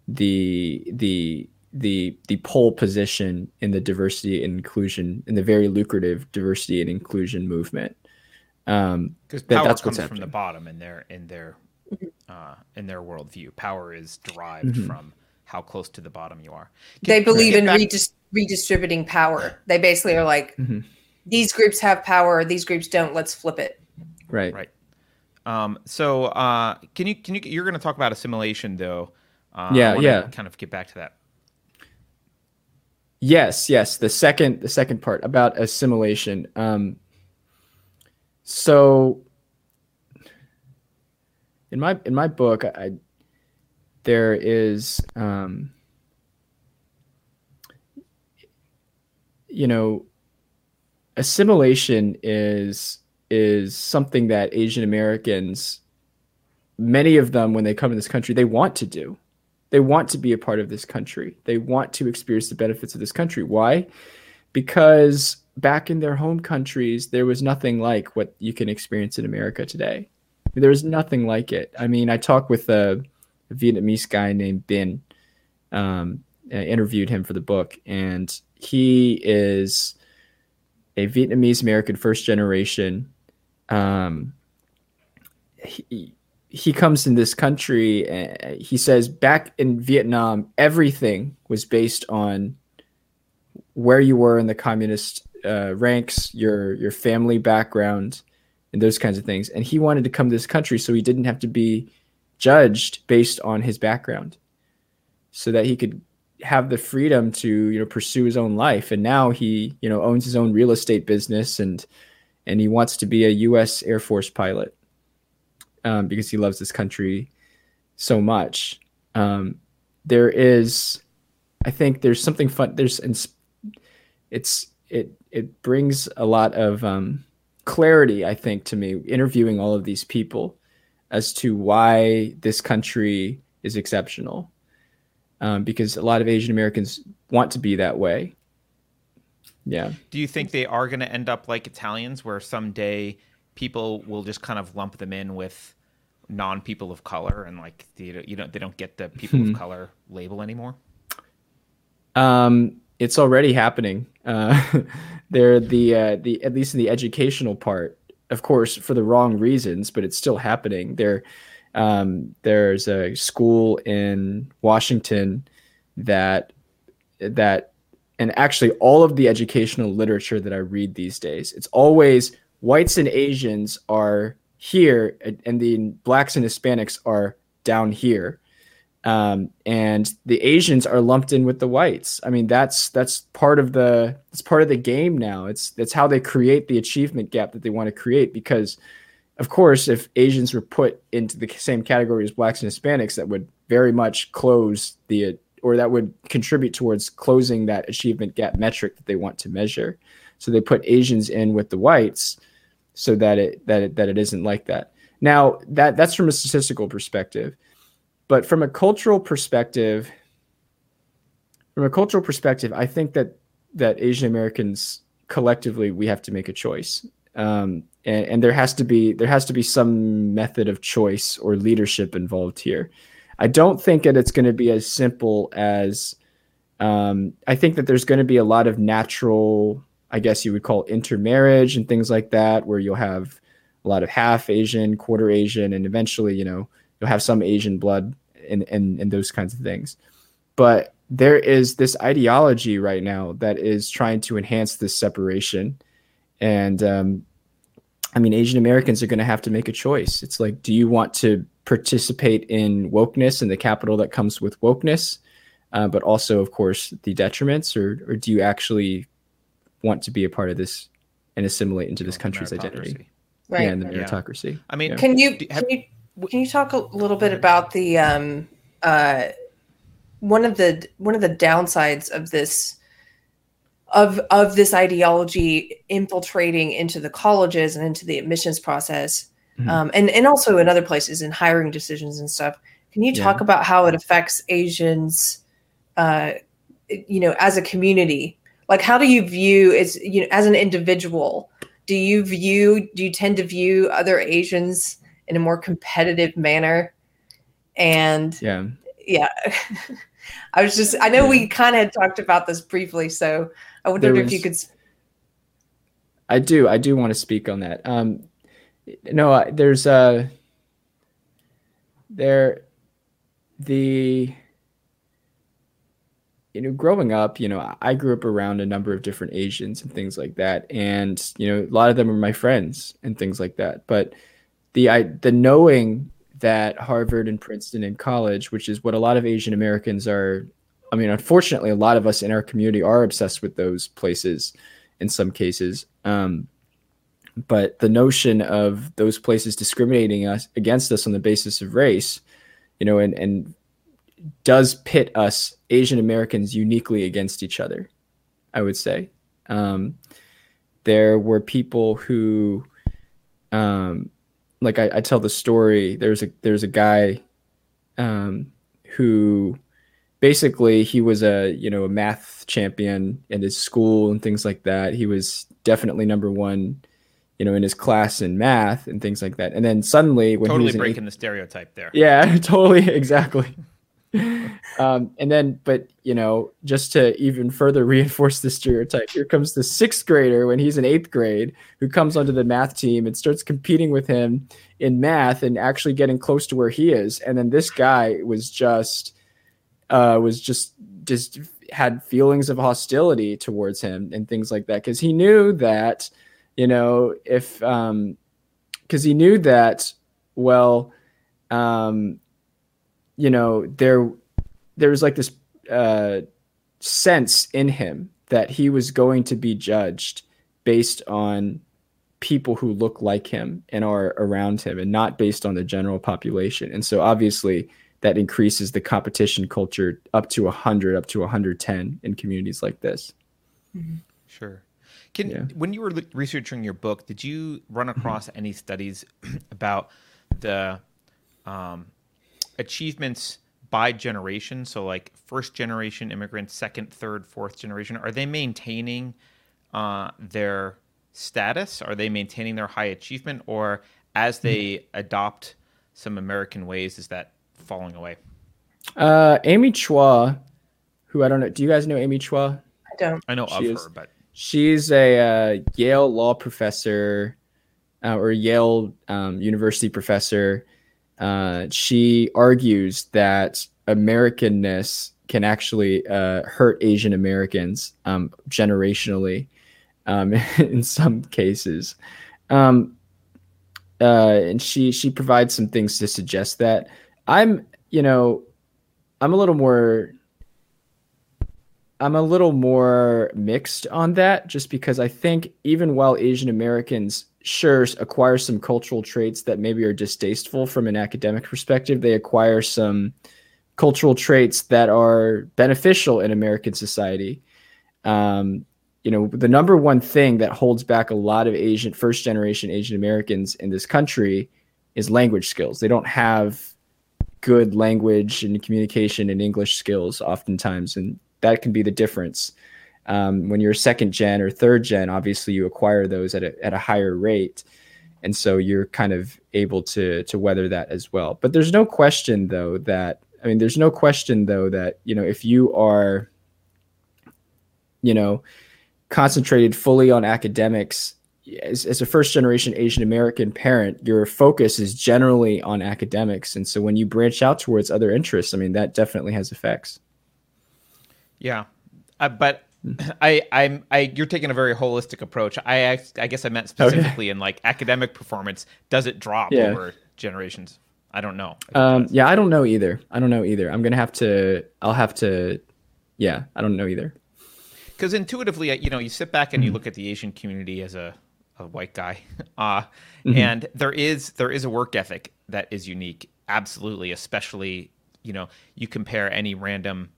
the the the the pole position in the diversity and inclusion in the very lucrative diversity and inclusion movement. Um, because power that, that's comes from the bottom in their in their mm-hmm. uh, in their worldview. Power is derived mm-hmm. from how close to the bottom you are. Can, they believe in back- redis- redistributing power. They basically are like, mm-hmm. these groups have power, these groups don't. Let's flip it. Right. Right. Um, so uh, can you can you you're going to talk about assimilation though? Uh, yeah, yeah. Kind of get back to that. Yes, yes. The second the second part about assimilation. Um, so in my in my book, I there is um, you know assimilation is is something that Asian Americans, many of them, when they come to this country, they want to do. They want to be a part of this country. They want to experience the benefits of this country. Why? Because back in their home countries, there was nothing like what you can experience in America today. There was nothing like it. I mean, I talked with a, a Vietnamese guy named Bin. Um, I interviewed him for the book, and he is a Vietnamese American first generation um, he, he comes in this country and he says back in Vietnam, everything was based on where you were in the communist uh, ranks, your your family background, and those kinds of things. And he wanted to come to this country so he didn't have to be judged based on his background, so that he could have the freedom to you know pursue his own life. And now he you know owns his own real estate business and and he wants to be a U.S. Air Force pilot um, because he loves this country so much. Um, there is, I think, there's something fun. There's it's it it brings a lot of um, clarity, I think, to me interviewing all of these people as to why this country is exceptional. Um, because a lot of Asian Americans want to be that way. Yeah. Do you think they are going to end up like Italians, where someday people will just kind of lump them in with non people of color, and like they, you know they don't get the people of hmm. color label anymore? Um, it's already happening. Uh, they're the uh, the at least in the educational part, of course, for the wrong reasons, but it's still happening. There, um, there's a school in Washington that that and actually all of the educational literature that I read these days, it's always whites and Asians are here, and the blacks and Hispanics are down here, um, and the Asians are lumped in with the whites. I mean, that's that's part of the it's part of the game now. It's that's how they create the achievement gap that they want to create because. Of course, if Asians were put into the same category as blacks and Hispanics, that would very much close the or that would contribute towards closing that achievement gap metric that they want to measure. So they put Asians in with the whites so that it that it, that it isn't like that. Now that that's from a statistical perspective, but from a cultural perspective, from a cultural perspective, I think that that Asian Americans collectively we have to make a choice, um, and, and there has to be there has to be some method of choice or leadership involved here. I don't think that it's going to be as simple as um, I think that there's going to be a lot of natural, I guess you would call intermarriage and things like that, where you'll have a lot of half Asian, quarter Asian, and eventually, you know, you'll have some Asian blood and and, those kinds of things. But there is this ideology right now that is trying to enhance this separation, and um, I mean, Asian Americans are going to have to make a choice. It's like, do you want to participate in wokeness and the capital that comes with wokeness, uh, but also, of course, the detriments, or or do you actually want to be a part of this and assimilate into this country's identity? Right. Yeah, and the meritocracy. Yeah. I mean, can you can you can you talk a little bit about the um uh one of the one of the downsides of this of of this ideology infiltrating into the colleges and into the admissions process mm-hmm. um, and and also in other places in hiring decisions and stuff. Can you talk yeah. about how it affects Asians, uh, you know, as a community? Like, how do you view as you know as an individual? Do you view? Do you tend to view other Asians in a more competitive manner? And yeah, yeah. I was just, I know yeah. we kind of had talked about this briefly, so I wondered was, if you could. I do. I do want to speak on that. Um, no, there's uh there the you know growing up you know i grew up around a number of different asians and things like that and you know a lot of them are my friends and things like that but the i the knowing that harvard and princeton and college which is what a lot of asian americans are i mean unfortunately a lot of us in our community are obsessed with those places in some cases um, but the notion of those places discriminating us against us on the basis of race you know and and does pit us Asian Americans uniquely against each other. I would say um, there were people who, um, like I, I, tell the story. There's a there's a guy um, who basically he was a you know a math champion in his school and things like that. He was definitely number one you know, in his class in math and things like that. And then suddenly, when totally he was breaking eighth, the stereotype there. Yeah, totally, exactly. um, and then, but you know, just to even further reinforce the stereotype, here comes the sixth grader when he's in eighth grade who comes onto the math team and starts competing with him in math and actually getting close to where he is. And then this guy was just, uh, was just just had feelings of hostility towards him and things like that because he knew that, you know, if um, because he knew that well, um you know there there was like this uh, sense in him that he was going to be judged based on people who look like him and are around him and not based on the general population. And so obviously that increases the competition culture up to 100 up to 110 in communities like this. Mm-hmm. sure can yeah. when you were researching your book did you run across any studies about the um, achievements by generation? So like first generation immigrants second third fourth generation are they maintaining uh, their status? Are they maintaining their high achievement? Or as they mm-hmm. adopt some american ways is that falling away? Uh, amy chua who i don't know do you guys know amy chua? I don't. I know she of is, her but she's a uh, yale law professor uh, or yale um, university professor uh, she argues that Americanness can actually uh, hurt Asian Americans um, generationally um, in some cases. Um, uh, and she she provides some things to suggest that. I'm you know I'm a little more I'm a little more mixed on that just because I think even while Asian Americans sure acquire some cultural traits that maybe are distasteful from an academic perspective. They acquire some cultural traits that are beneficial in American society. Um, you know, the number one thing that holds back a lot of Asian first generation Asian Americans in this country is language skills. They don't have good language and communication and English skills oftentimes, and that can be the difference. Um, when you're second gen or third gen, obviously you acquire those at a, at a higher rate. And so you're kind of able to to weather that as well. But there's no question though that I mean there's no question though that you know if you are you know concentrated fully on academics as, as a first generation Asian American parent, your focus is generally on academics. And so when you branch out towards other interests, I mean, that definitely has effects. Yeah. Uh, but I, I'm, I, you're taking a very holistic approach. I, I guess I meant specifically okay. in like academic performance. Does it drop yeah. over generations? I don't know. Um, yeah, I don't know either. I don't know either. I'm gonna have to. I'll have to. Yeah, I don't know either. Because intuitively, you know, you sit back and mm-hmm. you look at the Asian community as a, a white guy, uh, mm-hmm. and there is there is a work ethic that is unique. Absolutely, especially you know, you compare any random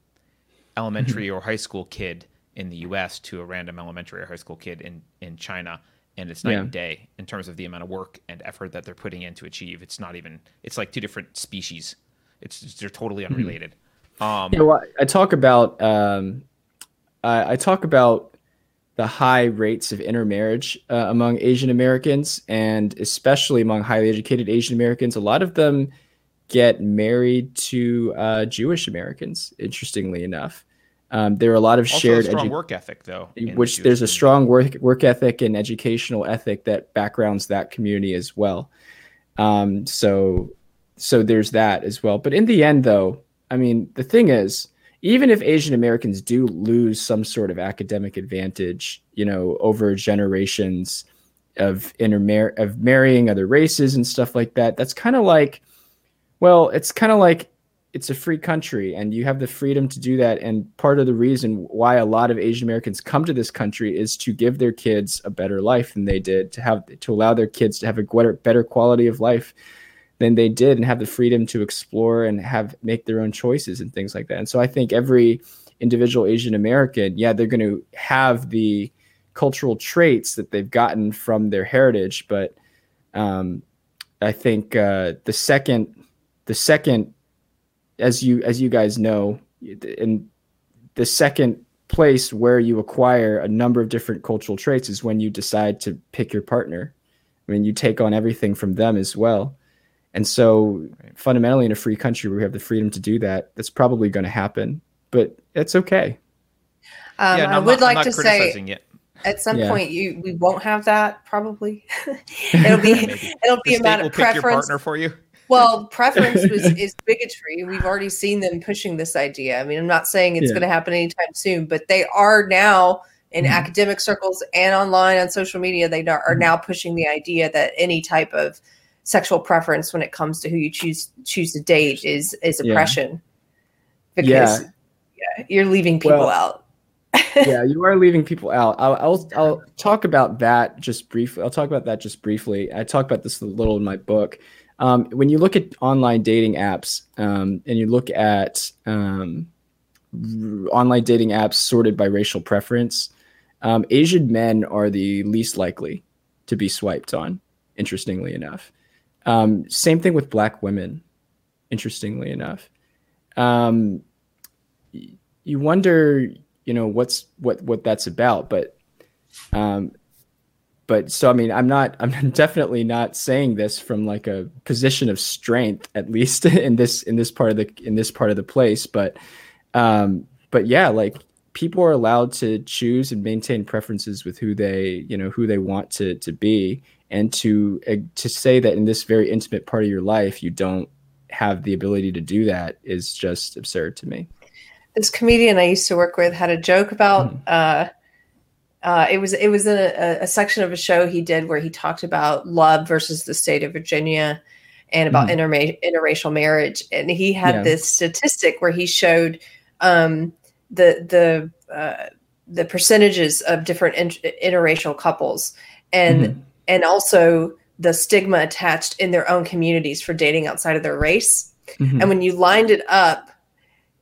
elementary mm-hmm. or high school kid in the U.S. to a random elementary or high school kid in in China, and it's night yeah. and day in terms of the amount of work and effort that they're putting in to achieve. It's not even. It's like two different species. It's they're totally hmm. unrelated. Mm-hmm. Um, yeah, well, I talk about um, I, I, talk about the high rates of intermarriage uh, among Asian Americans, and especially among highly educated Asian Americans. A lot of them get married to uh, Jewish Americans. Interestingly enough. Um, there are a lot of also shared strong edu- work ethic, though. Which the there's a strong work work ethic and educational ethic that backgrounds that community as well. Um, so so there's that as well. But in the end, though, I mean, the thing is, even if Asian Americans do lose some sort of academic advantage, you know, over generations of intermar- of marrying other races and stuff like that, that's kind of like, well, it's kind of like it's a free country and you have the freedom to do that. And part of the reason why a lot of Asian Americans come to this country is to give their kids a better life than they did, to have to allow their kids to have a better, better quality of life than they did and have the freedom to explore and have make their own choices and things like that. And so I think every individual Asian American, yeah, they're going to have the cultural traits that they've gotten from their heritage, but um, I think uh, the second, the second, as you as you guys know, in the second place where you acquire a number of different cultural traits is when you decide to pick your partner. I mean, you take on everything from them as well. And so, right. fundamentally, in a free country where we have the freedom to do that, that's probably going to happen. But it's okay. Um, yeah, no, I would not, like to say, it. at some yeah. point, you we won't have that. Probably, it'll be it'll be a matter of preference. partner for you. Well, preference was, is bigotry. We've already seen them pushing this idea. I mean, I'm not saying it's yeah. going to happen anytime soon, but they are now in mm-hmm. academic circles and online on social media. They are mm-hmm. now pushing the idea that any type of sexual preference when it comes to who you choose choose to date is is oppression yeah. because yeah. you're leaving people well, out yeah you are leaving people out I'll, I'll i'll talk about that just briefly i'll talk about that just briefly i talk about this a little in my book um, when you look at online dating apps um, and you look at um, online dating apps sorted by racial preference um, asian men are the least likely to be swiped on interestingly enough um, same thing with black women, interestingly enough. Um, you wonder, you know, what's what what that's about, but um, but so I mean, I'm not, I'm definitely not saying this from like a position of strength, at least in this in this part of the in this part of the place, but um, but yeah, like people are allowed to choose and maintain preferences with who they you know who they want to to be and to uh, to say that in this very intimate part of your life you don't have the ability to do that is just absurd to me this comedian i used to work with had a joke about mm. uh, uh, it was it was a, a, section of a show he did where he talked about love versus the state of Virginia and about mm. interma- interracial marriage, and he had yeah. this statistic where he showed um, the the uh, the percentages of different in- interracial couples, and mm and also the stigma attached in their own communities for dating outside of their race. Mm-hmm. And when you lined it up,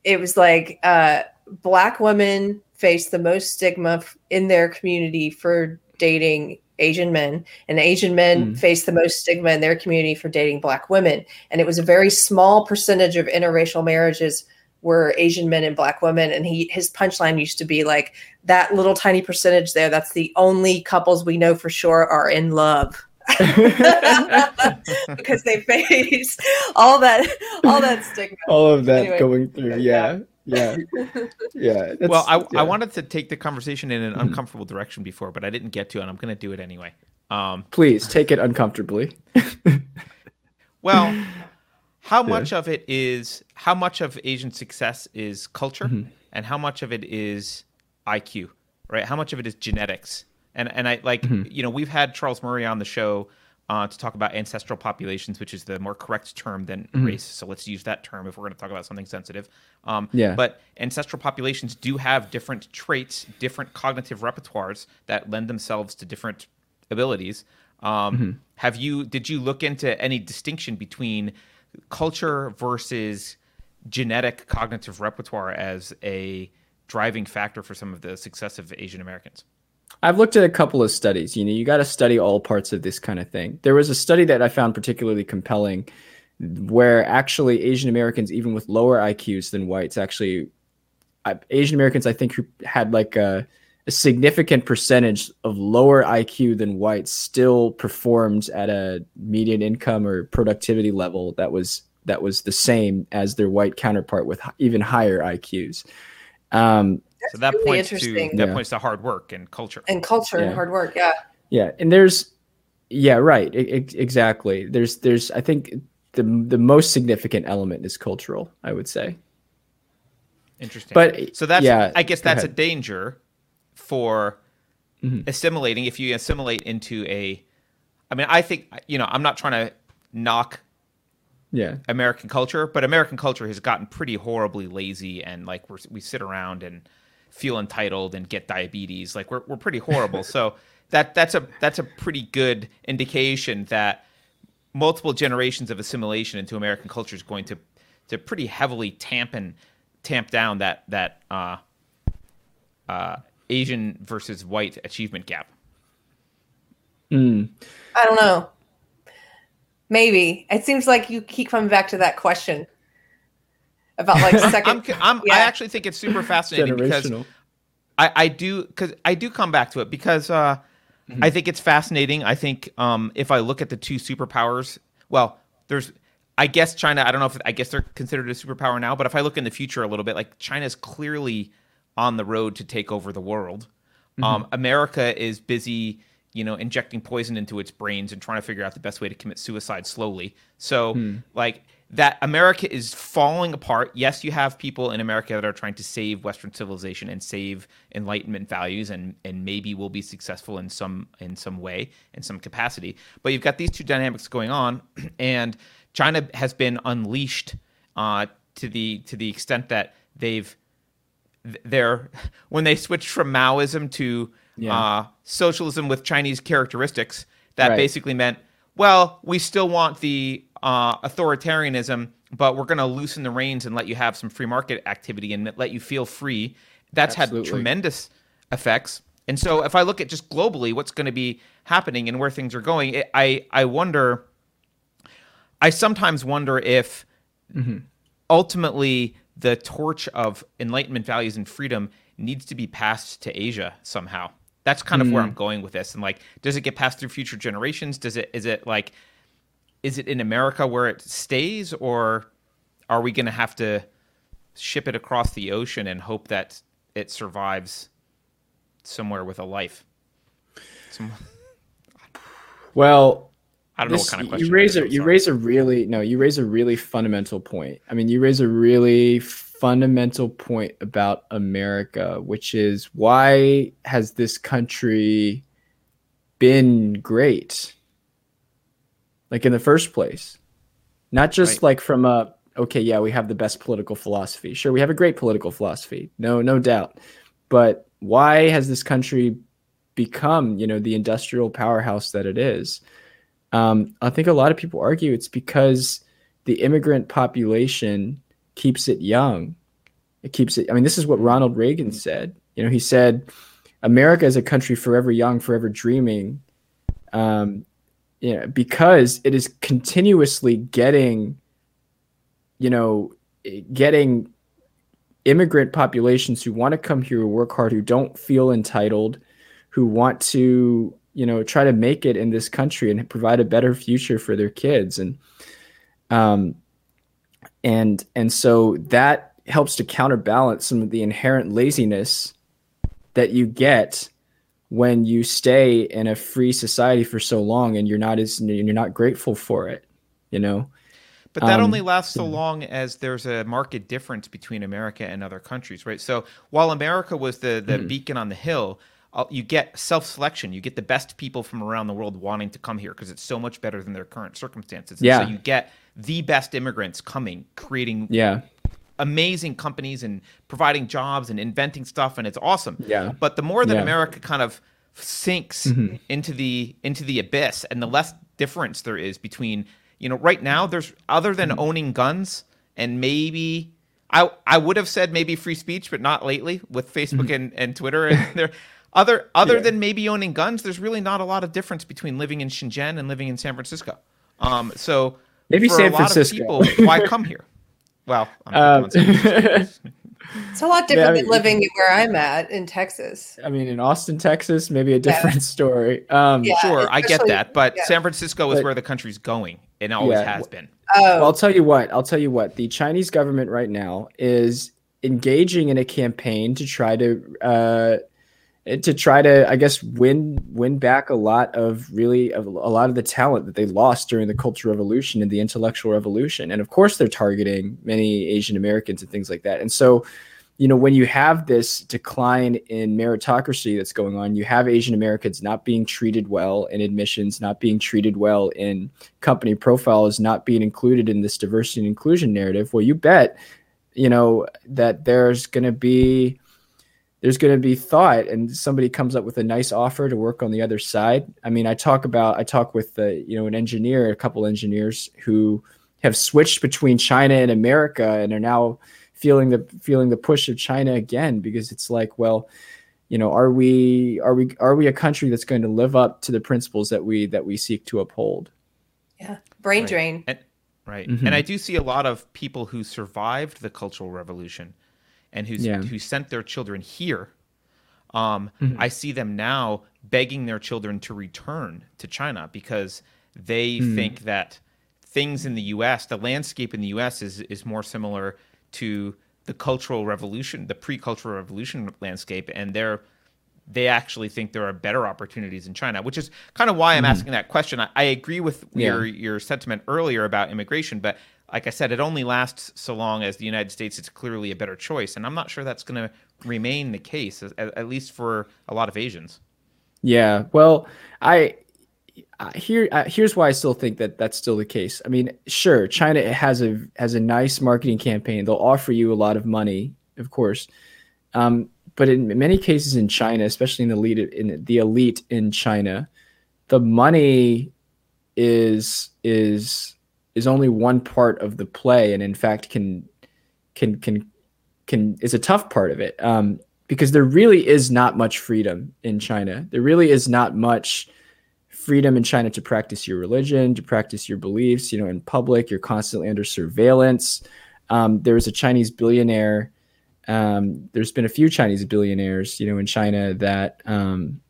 it was like uh, black women face the most stigma in their community for dating Asian men, and Asian men mm. face the most stigma in their community for dating black women. And it was a very small percentage of interracial marriages were Asian men and black women. And he his punchline used to be like that little tiny percentage there, that's the only couples we know for sure are in love. because they face all that all that stigma. All of that anyway, going through. Yeah. Yeah. Yeah. Yeah well, I, yeah. I wanted to take the conversation in an mm-hmm. uncomfortable direction before, but I didn't get to, and I'm going to do it anyway. Um, Please take it uncomfortably. well, how yeah. much of it is how much of Asian success is culture mm-hmm. and how much of it is IQ, right? How much of it is genetics? And and I like mm-hmm. you know we've had Charles Murray on the show uh, to talk about ancestral populations, which is the more correct term than mm-hmm. race. So let's use that term if we're going to talk about something sensitive. Um, yeah. But ancestral populations do have different traits, different cognitive repertoires that lend themselves to different abilities. Um, mm-hmm. Have you? Did you look into any distinction between culture versus genetic cognitive repertoire as a driving factor for some of the success of Asian Americans? I've looked at a couple of studies. You know, you got to study all parts of this kind of thing. There was a study that I found particularly compelling where actually Asian Americans, even with lower IQs than whites, actually, Asian Americans, I think, who had like a, a significant percentage of lower IQ than whites still performed at a median income or productivity level that was that was the same as their white counterpart with even higher IQs. Um, so that really points to that yeah. points to hard work and culture and culture yeah. and hard work. Yeah. Yeah, and there's yeah right it, it, exactly. There's there's I think the the most significant element is cultural. I would say. Interesting. But so that's yeah, I guess go that's a danger for Mhm. assimilating if you assimilate into a I mean I think you know I'm not trying to knock Yeah. American culture, but American culture has gotten pretty horribly lazy and like we're, we sit around and feel entitled and get diabetes. Like we're we're pretty horrible. so that that's a that's a pretty good indication that multiple generations of assimilation into American culture is going to to pretty heavily tamp and tamp down that that uh, uh, Asian versus white achievement gap. Mm. I don't know. Maybe it seems like you keep coming back to that question about like I'm, second. I'm, Yeah. I actually think it's super fascinating because I, I do because I do come back to it because uh, Mm-hmm. I think it's fascinating. I think um, if I look at the two superpowers, well, there's I guess China. I don't know if I guess they're considered a superpower now, but if I look in the future a little bit, like China's clearly on the road to take over the world. Mm-hmm. Um, America is busy, you know, injecting poison into its brains and trying to figure out the best way to commit suicide slowly. So, Hmm. like that, America is falling apart. Yes, you have people in America that are trying to save Western civilization and save Enlightenment values, and and maybe will be successful in some in some way, in some capacity. But you've got these two dynamics going on, and China has been unleashed uh, to the to the extent that they've they're when they switched from Maoism to Yeah. uh, socialism with Chinese characteristics, that Right. basically meant, well, we still want the uh, authoritarianism, but we're going to loosen the reins and let you have some free market activity and let you feel free. That's Absolutely. had tremendous effects. And so, if I look at just globally what's going to be happening and where things are going, it, I I wonder. I sometimes wonder if ultimately the torch of enlightenment values and freedom needs to be passed to Asia somehow. That's kind of where I'm going with this. And like, does it get passed through future generations? Does it is it like is it in America where it stays or are we going to have to ship it across the ocean and hope that it survives somewhere with a life? Some, Well, I don't know what kind of question. you raise a you raise a really no you raise a really fundamental point. I mean, you raise a really fundamental point about America, which is why has this country been great? Like in the first place, not just Right. like from a okay, yeah, we have the best political philosophy. Sure, we have a great political philosophy. No, no doubt. But why has this country become, you know, the industrial powerhouse that it is? Um, I think a lot of people argue it's because the immigrant population keeps it young. It keeps it. I mean, this is what Ronald Reagan said. You know, he said, "America is a country forever young, forever dreaming." Um, you know, because it is continuously getting, you know, getting immigrant populations who want to come here, who work hard, who don't feel entitled, who want to, you know, try to make it in this country and provide a better future for their kids. And, um, and, and so that helps to counterbalance some of the inherent laziness that you get when you stay in a free society for so long and you're not as you're not grateful for it you know But that Um, only lasts so long as there's a market difference between America and other countries, right? So while America was the the beacon on the hill, uh, you get self selection. You get the best people from around the world wanting to come here because it's so much better than their current circumstances. And Yeah. So you get the best immigrants coming, creating yeah amazing companies and providing jobs and inventing stuff, and it's awesome. Yeah. But the more that Yeah. America kind of sinks mm-hmm. into the into the abyss, and the less difference there is between you know right now there's other than mm-hmm. owning guns and maybe I I would have said maybe free speech, but not lately with Facebook mm-hmm. and, and Twitter and there. Other other Yeah. than maybe owning guns, there's really not a lot of difference between living in Shenzhen and living in San Francisco. Um, so Maybe San a lot Francisco. of people, why come here? Well, I'm Um, picking on San Francisco. It's a lot different I mean- than living where I'm at in Texas. I mean, in Austin, Texas, maybe a different story. Um, Yeah. Sure, I get that, but yeah. San Francisco is But- where the country's going and always Yeah. has been. Oh, Well, I'll tell you what. I'll tell you what. The Chinese government right now is engaging in a campaign to try to uh, to try to, I guess, win win back a lot of really a, a lot of the talent that they lost during the Cultural Revolution and the Intellectual Revolution. And of course, they're targeting many Asian Americans and things like that. And so, you know, when you have this decline in meritocracy that's going on, you have Asian Americans not being treated well in admissions, not being treated well in company profiles, not being included in this diversity and inclusion narrative. Well, you bet, you know, that there's going to be there's going to be thought and somebody comes up with a nice offer to work on the other side. I mean i talk about i talk with the you know an engineer a couple engineers who have switched between china and america and are now feeling the feeling the push of china again because it's like well you know are we are we are we a country that's going to live up to the principles that we that we seek to uphold? Yeah. Brain right. drain. And, right. Mm-hmm. and i do see a lot of people who survived the cultural revolution and who's yeah. who sent their children here um, mm-hmm. i see them now begging their children to return to china because they mm-hmm. think that things in the us the landscape in the us is is more similar to the cultural revolution the pre-cultural revolution landscape and they're they actually think there are better opportunities in China, which is kind of why I'm mm-hmm. asking that question. I, I agree with yeah. your your sentiment earlier about immigration, but like I said, it only lasts so long as the United States is clearly a better choice, and I'm not sure that's going to remain the case, at, at, least for a lot of Asians. Yeah, well, I, here here's why I still think that that's still the case. I mean, sure, China has a has a nice marketing campaign. They'll offer you a lot of money, of course, um, but in many cases in China, especially in the elite in the elite in China, the money is is is only one part of the play, and in fact can can can can is a tough part of it um, because there really is not much freedom in China. There really is not much freedom in China to practice your religion, to practice your beliefs. You know, in public, you're constantly under surveillance. Um, a Chinese billionaire. Um, there's been a few Chinese billionaires, you know, in China that um,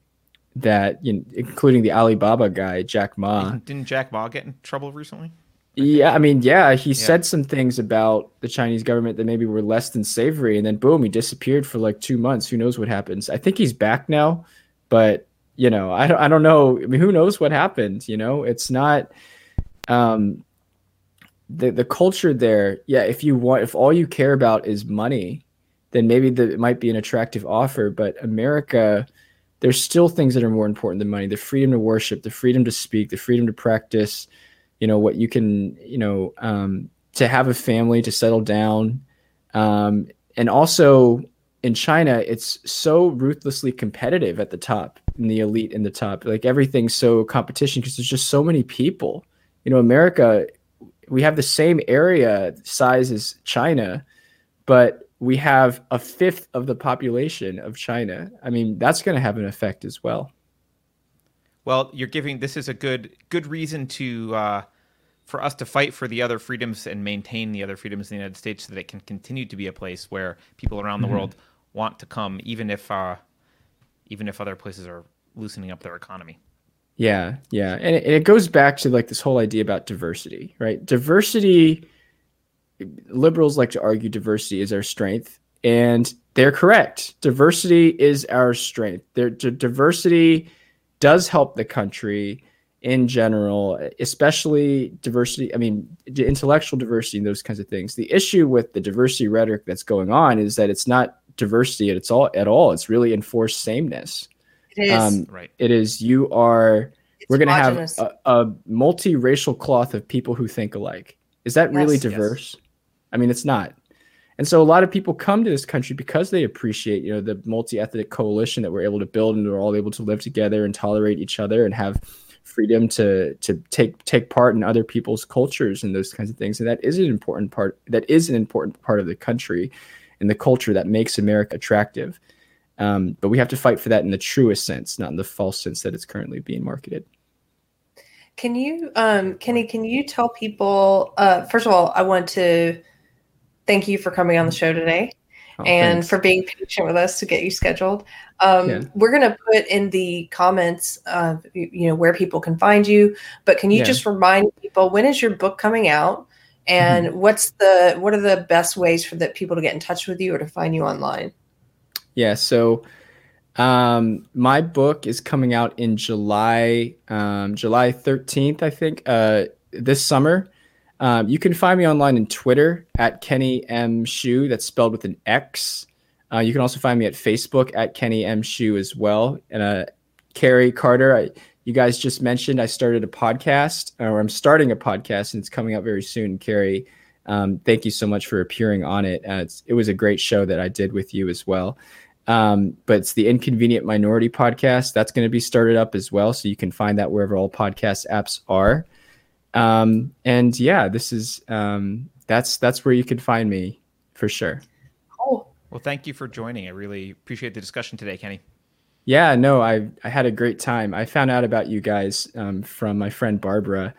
that you know, including the Alibaba guy, Jack Ma. Didn't Jack Ma get in trouble recently? Yeah, I mean, yeah, he yeah. said some things about the Chinese government that maybe were less than savory, and then boom, he disappeared for like two months. Who knows what happens? I think he's back now, but you know, I don't, I don't know. I mean, who knows what happened? You know, it's not um, the the culture there. Yeah, if you want, if all you care about is money, then maybe the, it might be an attractive offer. But America, there's still things that are more important than money: the freedom to worship, the freedom to speak, the freedom to practice you know what you can you know um, to have a family to settle down. Um, and also in china it's so ruthlessly competitive at the top in the elite in the top. Like everything's so competition because there's just so many people. You know america we have the same area size as china but we have a fifth of the population of china. I mean that's going to have an effect as well well, you're giving this is a good good reason to uh, for us to fight for the other freedoms and maintain the other freedoms in the United States, so that it can continue to be a place where people around mm-hmm. the world want to come, even if uh, even if other places are loosening up their economy. Yeah, yeah, and it, and it goes back to like this whole idea about diversity, right? Diversity. Liberals like to argue diversity is our strength, and they're correct. Diversity is our strength. There, diversity does help the country in general, especially diversity. I mean, intellectual diversity and those kinds of things. The issue with the diversity rhetoric that's going on is that it's not diversity at all. At all, it's really enforced sameness. It is um, right. It is. You are. It's we're going to have a, a, multiracial cloth of people who think alike. Is that yes, really diverse? Yes. I mean, it's not. And so a lot of people come to this country because they appreciate, you know, the multi-ethnic coalition that we're able to build and we're all able to live together and tolerate each other and have freedom to to take take part in other people's cultures and those kinds of things. And that is an important part. That is an important part of the country and the culture that makes America attractive. Um, but we have to fight for that in the truest sense, not in the false sense that it's currently being marketed. Can you, um, Kenny? Can you tell people? Uh, first of all, I want to thank you for coming on the show today. Oh, and thanks. for being patient with us to get you scheduled. Um, yeah. We're going to put in the comments, uh, you know, where people can find you. But can you yeah. just remind people when is your book coming out, and mm-hmm. what's the what are the best ways for the people to get in touch with you or to find you online? Yeah, so Um, my book is coming out in July, um, July 13th, I think, uh, this summer. Um, you can find me online in Twitter at Kenny M. Xu. That's spelled with an X. Uh, you can also find me at Facebook at Kenny M. Xu as well. And uh, Keri Carter, I, you guys just mentioned I started a podcast, or I'm starting a podcast, and it's coming out very soon. Keri, um, thank you so much for appearing on it. Uh, it was a great show that I did with you as well. Um, but it's the Inconvenient Minority podcast. That's going to be started up as well. So you can find that wherever all podcast apps are. Um, and yeah, this is um, that's that's where you can find me for sure. Oh, well, thank you for joining. I really appreciate the discussion today, Kenny. Yeah, no, I I had a great time. I found out about you guys um, from my friend Barbara,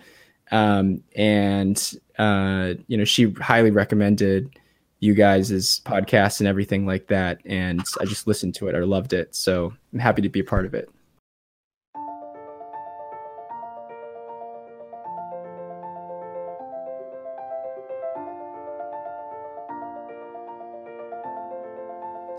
um, and uh, you know she highly recommended you guys' podcast and everything like that. And I just listened to it. I loved it. So I'm happy to be a part of it.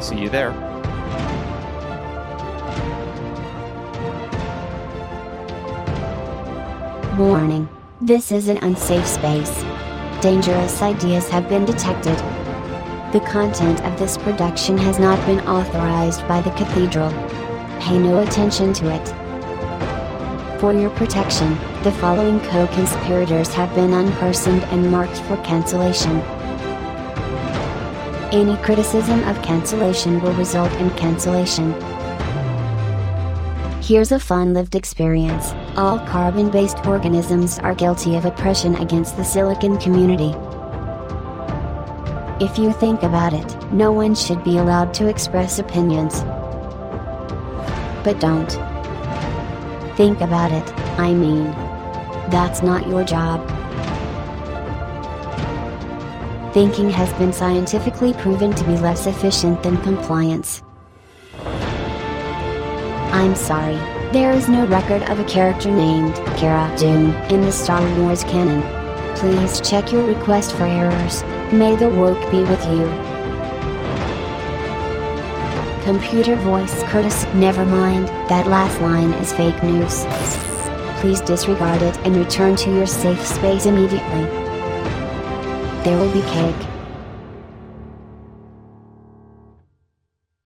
See you there. Warning. This is an unsafe space. Dangerous ideas have been detected. The content of this production has not been authorized by the Cathedral. Pay no attention to it. For your protection, the following co-conspirators have been unpersoned and marked for cancellation. Any criticism of cancellation will result in cancellation. Here's a fun lived experience. All carbon based organisms are guilty of oppression against the silicon community. If you think about it, no one should be allowed to express opinions. But don't. Think about it, I mean. That's not your job. Thinking has been scientifically proven to be less efficient than compliance. I'm sorry, there is no record of a character named Cara Dune in the Star Wars canon. Please check your request for errors. May the woke be with you. Computer voice Curtis, never mind, that last line is fake news. Please disregard it and return to your safe space immediately. There will be cake.